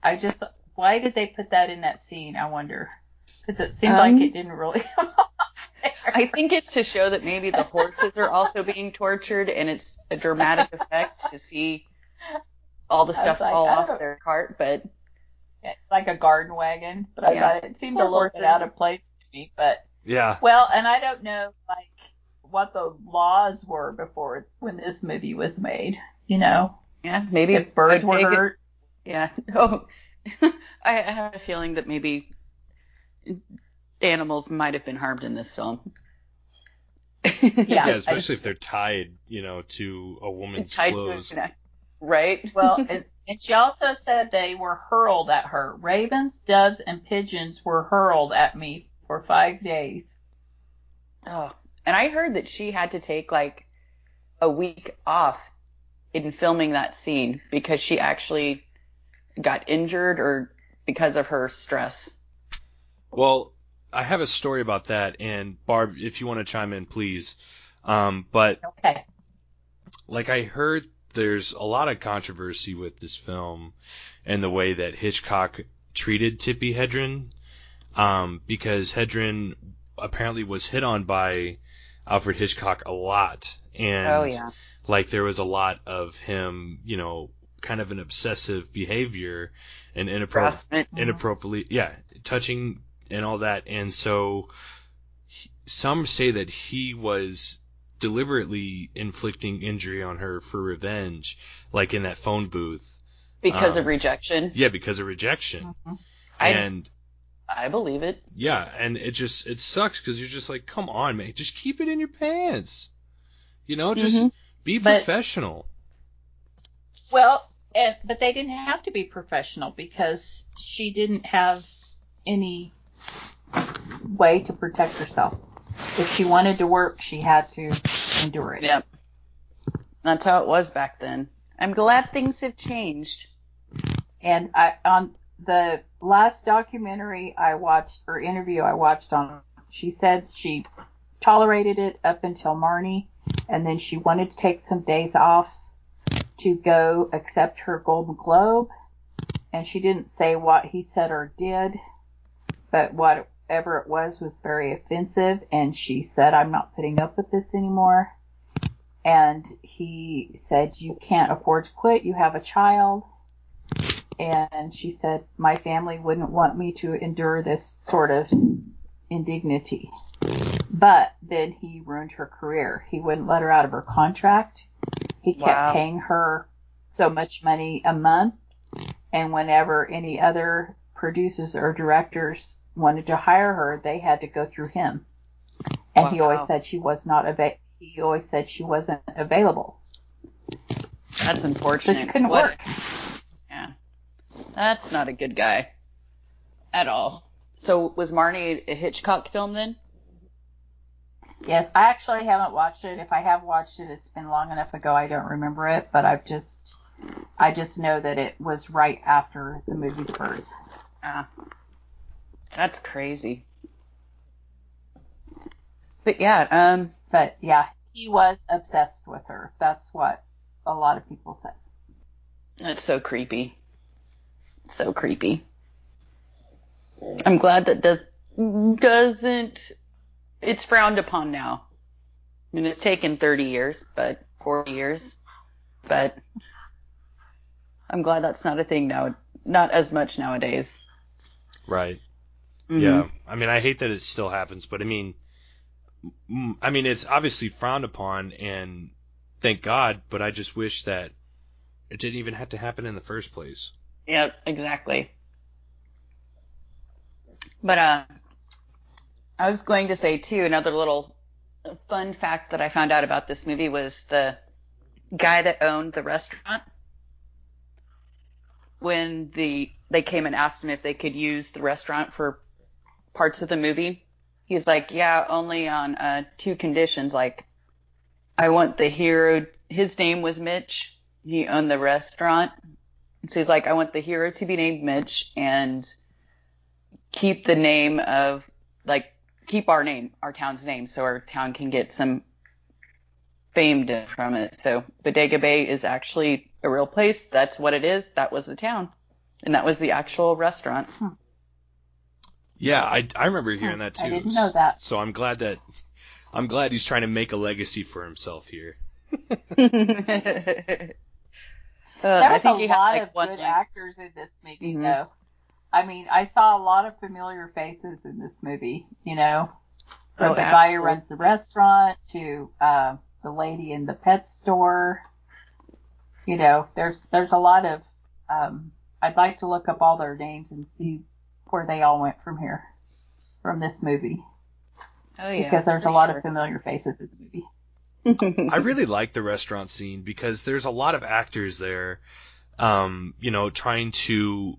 I just why did they put that in that scene? I wonder because it seems Um, like it didn't really. I think it's to show that maybe the horses are also being tortured, and it's a dramatic effect to see all the stuff like, fall off don't- their cart. But It's like a garden wagon, but I thought it seemed Poor a little bit out of place to me. But Yeah, well, and I don't know like what the laws were before when this movie was made. You know, yeah, maybe if birds a were pig- hurt. Yeah. Oh, I I have a feeling that maybe animals might have been harmed in this film. Yeah, I- especially if they're tied, you know, to a woman's Tied to a clothes. right? Well, and, and she also said they were hurled at her. Ravens, doves, and pigeons were hurled at me for five days. Oh, and I heard that she had to take like a week off in filming that scene because she actually got injured or because of her stress. Well, I have a story about that, and Barb, if you want to chime in, please. Um, but Okay. like I heard, there's a lot of controversy with this film and the way that Hitchcock treated Tippi Hedren, um, because Hedren apparently was hit on by Alfred Hitchcock a lot, and oh yeah. like there was a lot of him, you know, kind of an obsessive behavior and inappropriate, inappropriately, yeah, touching and all that. And so some say that he was deliberately inflicting injury on her for revenge, like in that phone booth. Because of Um, rejection. Yeah, because of rejection. I and I believe it. yeah, and it just it sucks because you're just like, come on, man, just keep it in your pants. You know, just Mhm. be But- professional. Well, and, but they didn't have to be professional because she didn't have any way to protect herself. If she wanted to work, she had to endure it. Yep. That's how it was back then. I'm glad things have changed. And I on the last documentary I watched or interview I watched on, she said she tolerated it up until Marnie, and then she wanted to take some days off to go accept her Golden Globe, and she didn't say what he said or did, but whatever it was was very offensive, and she said, "I'm not putting up with this anymore." And he said, "You can't afford to quit. You have a child." and she said my family wouldn't want me to endure this sort of indignity. But then he ruined her career. He wouldn't let her out of her contract. He kept Wow. paying her so much money a month, and whenever any other producers or directors wanted to hire her, they had to go through him. And he always said she was not ava- he always said she wasn't available. That's So unfortunate. she couldn't What- work. Yeah. That's not a good guy. At all. So was Marnie a Hitchcock film then? Yes, I actually haven't watched it. If I have watched it, it's been long enough ago I don't remember it, but I've just I just know that it was right after the movie Birds. Ah. That's crazy. But yeah, um But yeah, he was obsessed with her. That's what a lot of people said. that's so creepy. So creepy. I'm glad that does doesn't it's frowned upon now. I mean it's taken 30 years, but 40 years, but I'm glad that's not a thing now. Not as much nowadays. Right. Mhm. Yeah. I mean, I hate that it still happens, but I mean, I mean, it's obviously frowned upon, and thank God. But I just wish that it didn't even have to happen in the first place. Yep, exactly. But uh, I was going to say too, another little fun fact that I found out about this movie was the guy that owned the restaurant. When the they came and asked him if they could use the restaurant for parts of the movie, he's like, "Yeah, only on uh, two conditions. Like, I want the hero. His name was Mitch. He owned the restaurant, so he's like, I want the hero to be named Mitch and keep the name of, like, keep our name, our town's name, so our town can get some fame from it. So Bodega Bay is actually a real place. That's what it is. That was the town. And that was the actual restaurant. Yeah, I, I remember hearing that too. I didn't know that. So I'm glad that I'm glad he's trying to make a legacy for himself here. Uh, I There's think a he had, lot like, of one good line. actors in this movie, Mhm. though. I mean, I saw a lot of familiar faces in this movie. You know, from Oh, the guy who runs the restaurant to uh, the lady in the pet store. You know, there's there's a lot of um, I'd like to look up all their names and see where they all went from here, from this movie, Oh yeah. because there's a lot sure. of familiar faces in the movie. I really like the restaurant scene because there's a lot of actors there, um, you know, trying to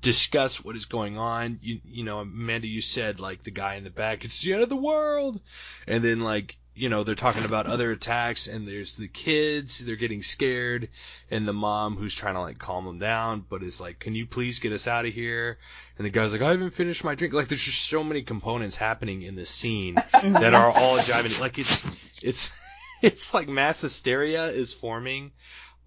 discuss what is going on. You, you know, Amanda, you said like the guy in the back, it's the end of the world, and then like you know they're talking about other attacks, and there's the kids, they're getting scared, and the mom who's trying to like calm them down, but is like, can you please get us out of here? And the guy's like, I haven't finished my drink. Like there's just so many components happening in this scene that are all jiving. Like it's it's it's like mass hysteria is forming,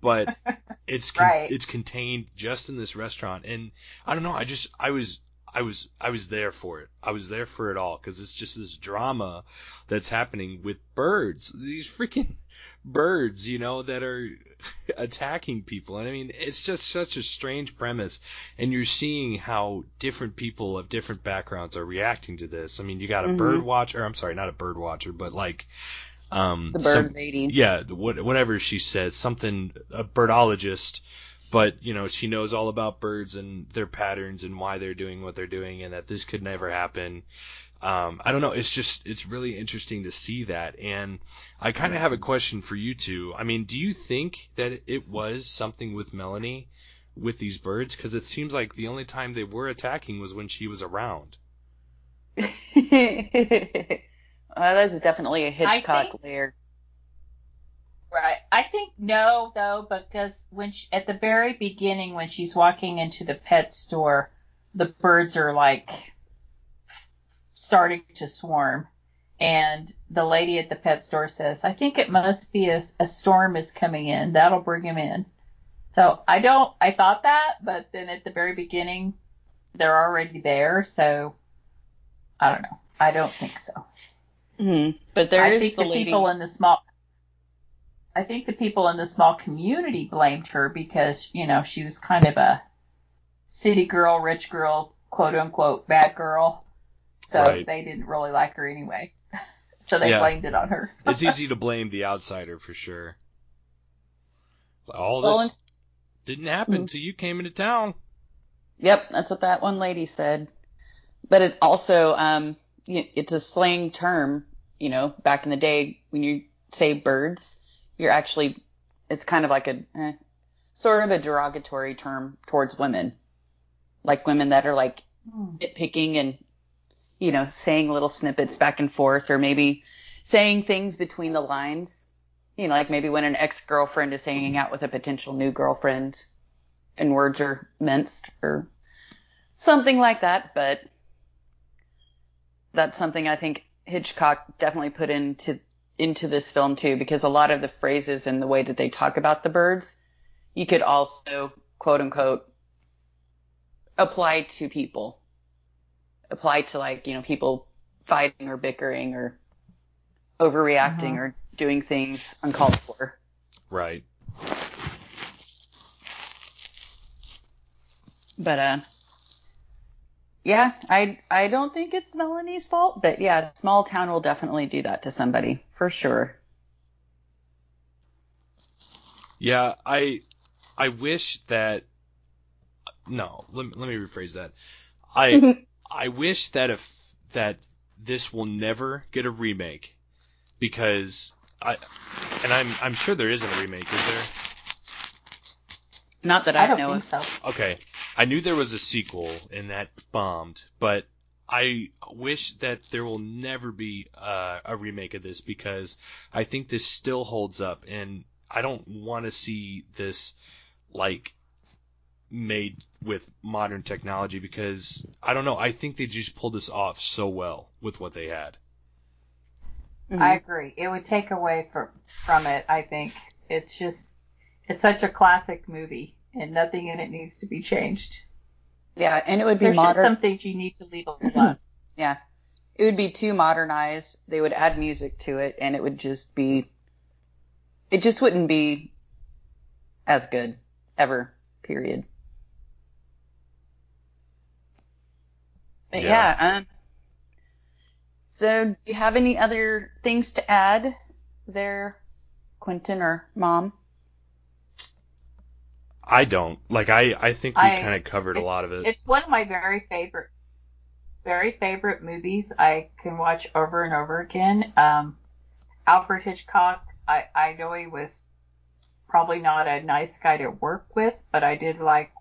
but it's con- Right. it's contained just in this restaurant. And I don't know. I just I was I was I was there for it. I was there for it all because it's just this drama that's happening with birds. These freaking birds, you know, that are attacking people. And I mean, it's just such a strange premise. And you're seeing how different people of different backgrounds are reacting to this. I mean, you got a Mhm. bird watcher. I'm sorry, not a bird watcher, but like um The bird some- lady. yeah, what, whatever she said, something a birdologist, but you know she knows all about birds and their patterns and why they're doing what they're doing, and that this could never happen. Um, I don't know. It's just it's really interesting to see that, and I kind of have a question for you two. I mean, do you think that it was something with Melanie with these birds? Because it seems like the only time they were attacking was when she was around. Uh, that's definitely a Hitchcock think- layer. Right. I think no, though, because when she, at the very beginning, when she's walking into the pet store, the birds are like starting to swarm, and the lady at the pet store says, "I think it must be a, a storm is coming in. That'll bring him in." So I don't. I thought that, but then at the very beginning, they're already there. So I don't know. I don't think so. hmm But there is I think the the people in the small. I think the people in the small community blamed her because you know she was kind of a city girl, rich girl, quote unquote bad girl, so Right. they didn't really like her anyway. so they Yeah. blamed it on her. It's easy to blame the outsider for sure. All this Well, didn't happen Mhm. you came into town. Yep, that's what that one lady said. But it also, um, it's a slang term. You know, back in the day when you say birds, you're actually, it's kind of like a eh, sort of a derogatory term towards women, like women that are like nitpicking and you know saying little snippets back and forth, or maybe saying things between the lines. You know, like maybe when an ex girlfriend is hanging out with a potential new girlfriend, and words are minced or something like that, but that's something I think Hitchcock definitely put into into this film too, because a lot of the phrases and the way that they talk about the birds, you could also quote unquote apply to people, apply to like you know people fighting or bickering or overreacting Mhm. or doing things uncalled for. Right. But uh yeah, I I don't think it's Melanie's fault, but yeah, small town will definitely do that to somebody for sure. Yeah, I I wish that no, let me, let me rephrase that. I I wish that if that this will never get a remake because I and I'm I'm sure there isn't a remake, is there? Not that I I, don't know think of. so. Okay. I knew there was a sequel and that bombed, but I wish that there will never be uh, a remake of this because I think this still holds up and I don't want to see this like made with modern technology because I don't know, I think they just pulled this off so well with what they had. Mhm. I agree. It would take away from from it. I think it's just it's such a classic movie, and nothing in it needs to be changed. yeah, and it would be There's just modern. some things you need to leave alone. Yeah. It would be too modernized. They would add music to it and it would just be it just wouldn't be as good ever. Period. But Yeah. yeah, um so do you have any other things to add there, Quentin or Mom? I don't. Like I, I think we kind of covered a lot of it. It's one of my very favorite, very favorite movies. I can watch over and over again. Um, Alfred Hitchcock. I I know he was probably not a nice guy to work with, but I did like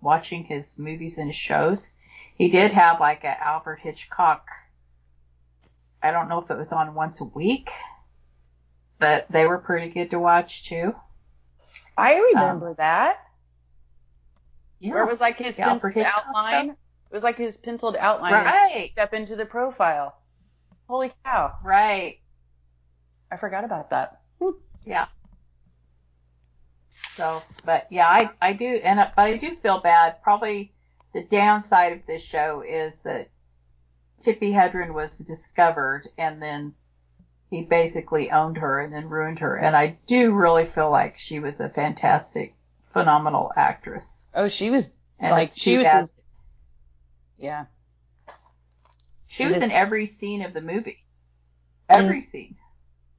watching his movies and shows. He did have like a Alfred Hitchcock. I don't know if it was on once a week, but they were pretty good to watch too. I remember that. Yeah. Where it was like his The penciled outline. stuff. It was like his penciled outline. Right. Step into the profile. Holy cow. Right. I forgot about that. Hmm. Yeah. So, but yeah, I I do, and I- but I do feel bad. Probably the downside of this show is that Tippi Hedren was discovered, and then he basically owned her and then ruined her. And I do really feel like she was a fantastic, phenomenal actress. Oh, she was And like she was. yeah. She was in every scene of the movie, every scene.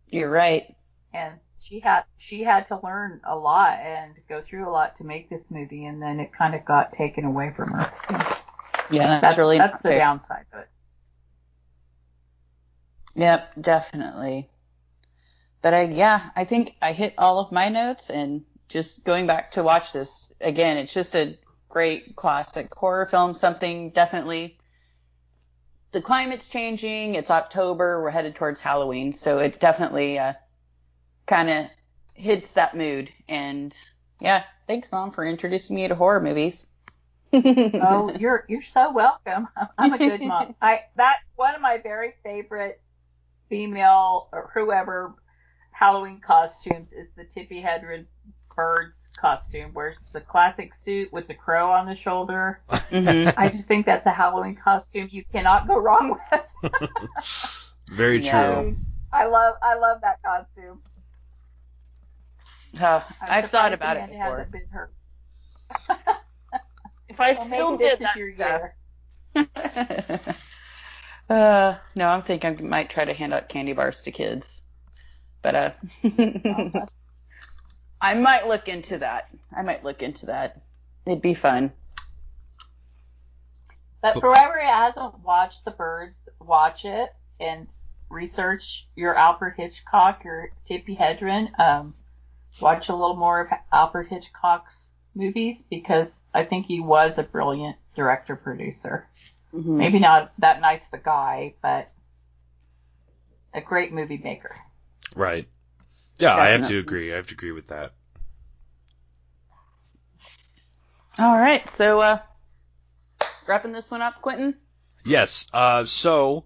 You're right. and she had she had to learn a lot and go through a lot to make this movie, and then it kind of got taken away from her. Yeah, that's, That's really that's the fair. downside of it. Yep, definitely. But I, yeah, I think I hit all of my notes and just going back to watch this again, it's just a great classic horror film, something definitely. The climate's changing. It's October. We're headed towards Halloween. So it definitely, uh, kind of hits that mood. And yeah, thanks mom for introducing me to horror movies. oh, you're you're so welcome. I'm a good mom. I that one of my very favorite female or whoever Halloween costumes is the Tippi Hedren Birds costume, where it's the classic suit with the crow on the shoulder. Mhm. I just think that's a Halloween costume you cannot go wrong with. Very Yeah. true. I love I love that costume. Uh, I'm I've thought about it Amanda before. hasn't been hurt. If I Well, still maybe this did is that your stuff. year. uh, no, I'm thinking I might try to hand out candy bars to kids, but uh, I might look into that. I might look into that. It'd be fun. But for whoever hasn't watched The Birds, watch it and research your Alfred Hitchcock or Tippi Hedren. Um, watch a little more of Alfred Hitchcock's movies because I think he was a brilliant director producer. Mhm. Maybe not that nice of a guy, but a great movie maker. Right. Yeah, I have to agree. I have to agree with that. All right, so uh, wrapping this one up, Quentin. Yes. Uh, so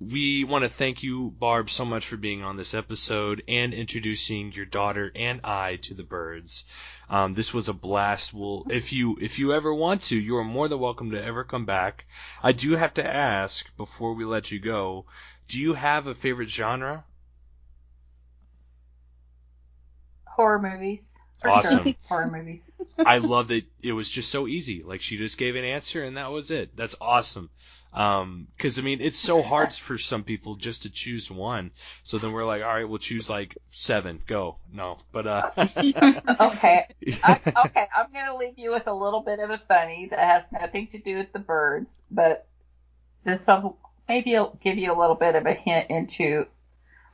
we want to thank you, Barb, so much for being on this episode and introducing your daughter and I to the birds. Um, this was a blast. Well, if you if you ever want to, you are more than welcome to ever come back. I do have to ask before we let you go. Do you have a favorite genre? Horror movies. For Awesome. Sure. Horror movies. I love that it was just so easy. Like she just gave an answer and that was it. That's awesome. Um, cause I mean, it's so hard for some people just to choose one. So then we're like, all right, we'll choose like seven. Go. No, but, uh, okay. I, okay, I'm going to leave you with a little bit of a funny that has nothing to do with the birds, but this will maybe it'll give you a little bit of a hint into.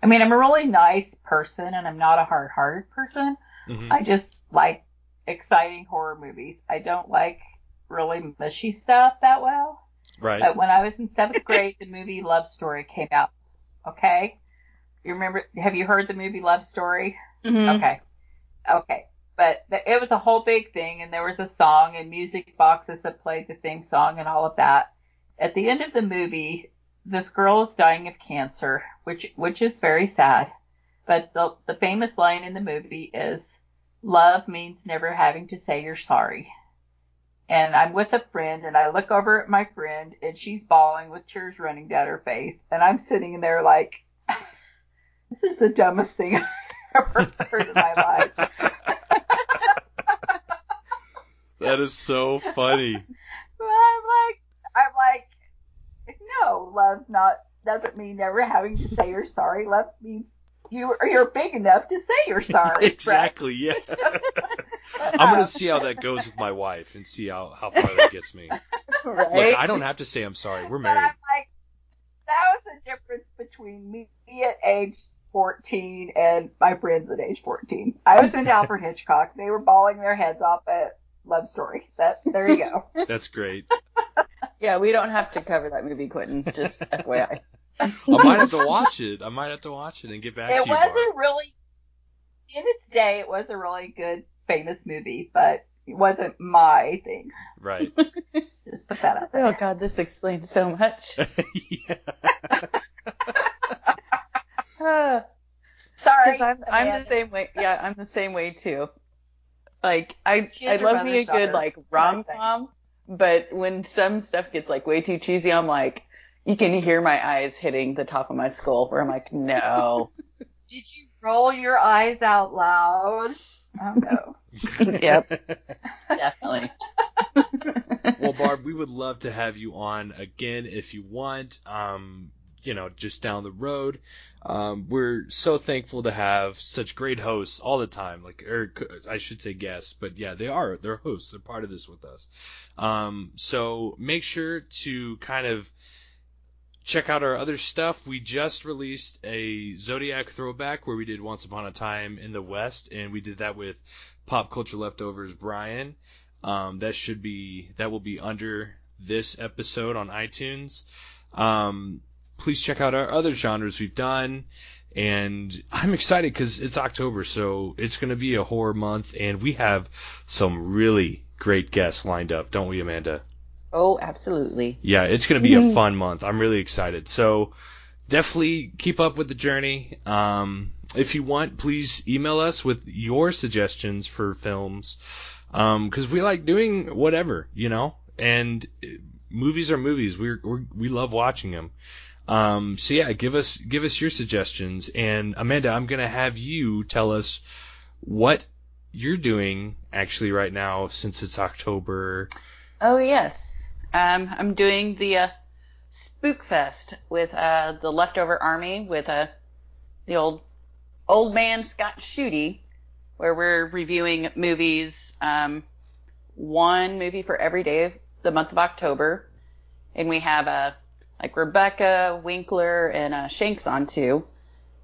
I mean, I'm a really nice person and I'm not a hard-hearted person. Mhm. I just like exciting horror movies. I don't like really mushy stuff that well. right. But when I was in seventh grade, the movie Love Story came out. Okay, you remember? Have you heard the movie Love Story? Mhm. Okay. Okay. But th- it was a whole big thing and there was a song and music boxes that played the theme song and all of that. At the end of the movie, this girl is dying of cancer, which, which is very sad. But the, the famous line in the movie is, love means never having to say you're sorry. And I'm with a friend and I look over at my friend and she's bawling with tears running down her face. And I'm sitting there like, this is the dumbest thing I've ever heard in my life. that is so funny. But I'm like, I'm like, no, love's not, doesn't mean never having to say you're sorry. Love means you you're big enough to say you're sorry. exactly. Yeah. I'm gonna see how that goes with my wife and see how how far that gets me. right? Look, I don't have to say I'm sorry. We're married. Like, that was the difference between me at age 14 and my friends at age 14. I was into Alfred Hitchcock. They were bawling their heads off at Love Story. That there you go. That's great. Yeah, we don't have to cover that movie, Quentin. Just FYI. I might have to watch it. I might have to watch it and get back it to you. It was Barb. a really, in its day, it was a really good, famous movie, but it wasn't my thing. Right. Just put that out there. Oh God, this explains so much. yeah. Uh, Sorry. 'cause I'm, I'm the same way. Yeah, I'm the same way too. Like I, I love me a good like rom com, but when some stuff gets like way too cheesy, I'm like, you can hear my eyes hitting the top of my skull, where I'm like, no. Did you roll your eyes out loud? Oh no. yep, definitely. well, Barb, we would love to have you on again if you want. Um, you know, just down the road. Um, we're so thankful to have such great hosts all the time. Like, or I should say guests, but yeah, they are. They're hosts. They're part of this with us. Um, so make sure to kind of check out our other stuff. We just released a Zodiac throwback where we did Once Upon a Time in the West, and we did that with Pop Culture Leftovers Brian. Um, that should be that will be under this episode on iTunes. Um, please check out our other genres we've done. And I'm excited because it's October, so it's going to be a horror month, and we have some really great guests lined up, don't we, Amanda? Oh, absolutely. Yeah, it's going to be a fun month. I'm really excited. So definitely keep up with the journey. Um, if you want, please email us with your suggestions for films. Um, cause we like doing whatever, you know, and uh, movies are movies. We're, we're, we love watching them. Um, so yeah, give us, give us your suggestions. And Amanda, I'm to have you tell us what you're doing actually right now since it's October. Oh yes, um, I'm doing the uh, Spook Fest with uh, the Leftover Army with uh, the old old man Scott Shooty, where we're reviewing movies, um, one movie for every day of the month of October, and we have uh, like Rebecca Winkler and uh, Shanks on too.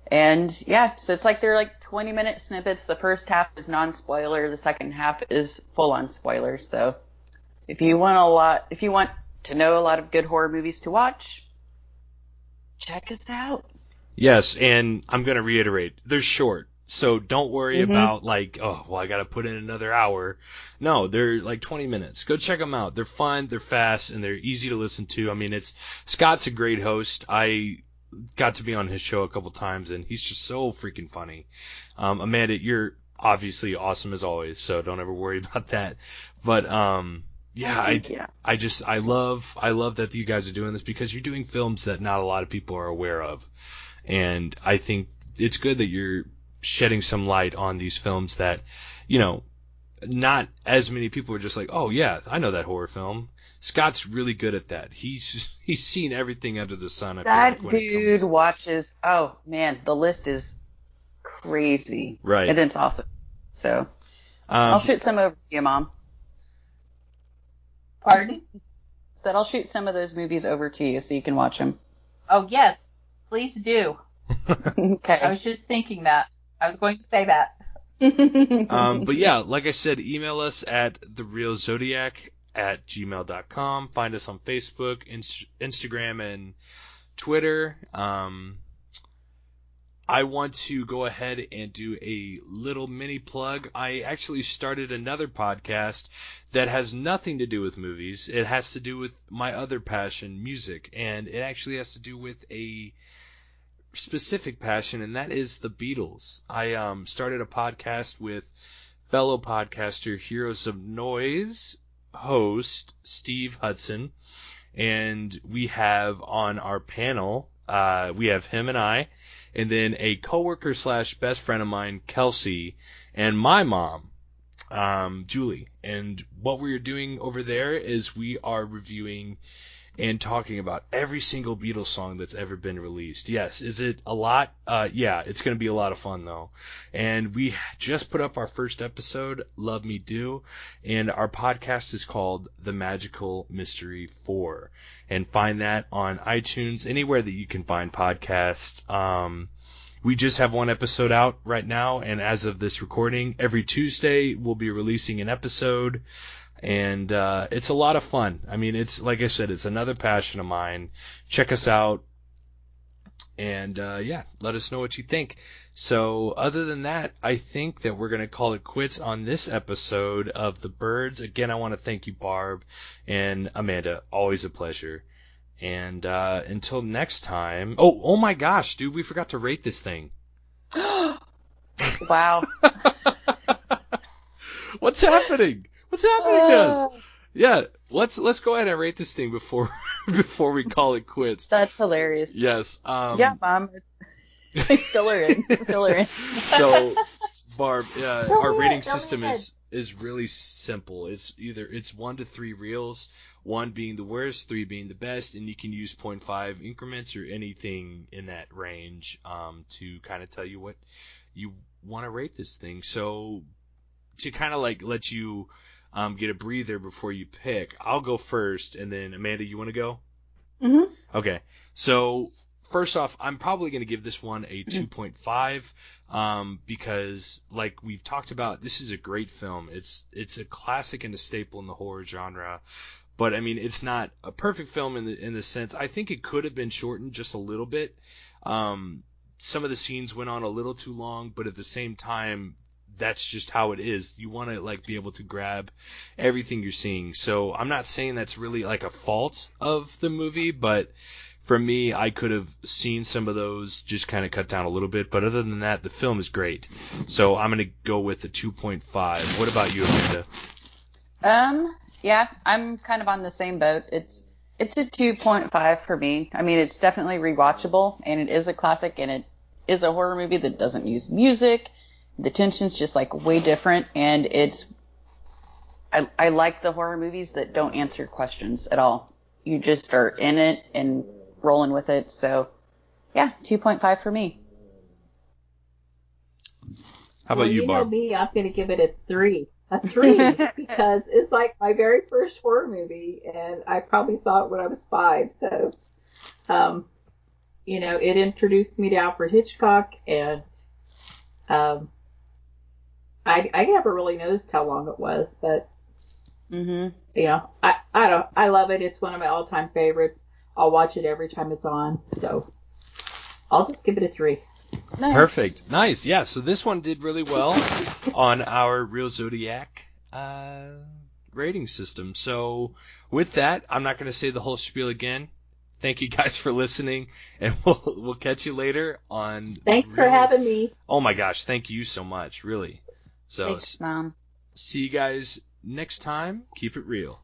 And yeah, so it's like they're like 20 minute snippets. The first half is non spoiler, the second half is full on spoilers. So if you want a lot, if you want to know a lot of good horror movies to watch, check us out. Yes, and I'm going to reiterate, they're short. So don't worry Mhm. about like, oh, well, I got to put in another hour. No, they're like 20 minutes. Go check them out. They're fun, they're fast, and they're easy to listen to. I mean, it's Scott's a great host. I got to be on his show a couple times, and he's just so freaking funny. Um, Amanda, you're obviously awesome as always, so don't ever worry about that. But um, yeah, I. I just I love I love that you guys are doing this because you're doing films that not a lot of people are aware of, and I think it's good that you're shedding some light on these films that, you know, not as many people are just like, oh yeah, I know that horror film. Scott's really good at that. He's he's seen everything under the sun. I That like, dude watches. Oh man, the list is crazy. Right. And it's awesome. So Um, I'll shoot some over to you, mom. Pardon? Said I'll shoot some of those movies over to you so you can watch them. Oh yes, please do. Okay. I was just thinking that. I was going to say that. um, but yeah, like I said, email us at thereelzodiac at gmail.com. Find us on Facebook, Inst- Instagram, and Twitter. Um, I want to go ahead and do a little mini plug. I actually started another podcast that has nothing to do with movies. It has to do with my other passion, music, and it actually has to do with a specific passion, and that is the Beatles. I um, started a podcast with fellow podcaster Heroes of Noise host Steve Hudson, and we have on our panel, uh, we have him and I, and then a coworker slash best friend of mine, Kelsey, and my mom, um, Julie. And what we're doing over there is we are reviewing and talking about every single Beatles song that's ever been released. Yes, is it a lot? Uh, yeah, it's going to be a lot of fun though. And we just put up our first episode, Love Me Do, and our podcast is called The Magical Mystery 4. And find that on iTunes, anywhere that you can find podcasts. Um, we just have one episode out right now, and as of this recording, every Tuesday we'll be releasing an episode and uh, it's a lot of fun. I mean, it's like I said, it's another passion of mine. Check us out, and uh, yeah, let us know what you think. So, other than that, I think that we're gonna call it quits on this episode of the Birds. Again, I want to thank you, Barb and Amanda. Always a pleasure. And uh, until next time. Oh, oh my gosh, dude, we forgot to rate this thing. wow. What's happening? What's happening to us? Yeah, let's let's go ahead and rate this thing before before we call it quits. That's hilarious. Yes. Um, yeah, mom. fill her in. Fill her in. so, Barb, uh, our rating system is is really simple. It's either it's one to three reels, one being the worst, three being the best, and you can use 0.5 increments or anything in that range um, to kind of tell you what you want to rate this thing. So to kind of like let you um, get a breather before you pick, I'll go first, and then Amanda, you want to go? Mm-hmm. Okay. So first off, I'm probably going to give this one a 2.5 um, because, like we've talked about, this is a great film. It's it's a classic and a staple in the horror genre. But I mean, it's not a perfect film in the in the sense. I think it could have been shortened just a little bit. Um, some of the scenes went on a little too long, but at the same time, that's just how it is. You want to like be able to grab everything you're seeing. So I'm not saying that's really like a fault of the movie, but for me, I could have seen some of those just kind of cut down a little bit. But other than that, the film is great. So I'm gonna go with the 2.5. What about you, Amanda? Um, yeah, I'm kind of on the same boat. It's it's a 2.5 for me. I mean, it's definitely rewatchable, and it is a classic, and it is a horror movie that doesn't use music the tension's just like way different and it's I, I like the horror movies that don't answer questions at all. You just are in it and rolling with it. So yeah, 2.5 for me. How about well, you, you Barb? Know me, I'm going to give it a three. A three because it's like my very first horror movie, and I probably saw it when I was five. So, um, you know, it introduced me to Alfred Hitchcock, and um, I I never really noticed how long it was, but mm-hmm. you know, I I don't I love it. It's one of my all time favorites. I'll watch it every time it's on. So I'll just give it a three. Nice. Perfect. Nice. Yeah. So this one did really well on our Reel Zodiac uh, rating system. So with that, I'm not going to say the whole spiel again. Thank you guys for listening, and we'll we'll catch you later on. Thanks Real... for having me. Oh my gosh, thank you so much. Really. So Thanks, Mom. See you guys next time. Keep it real.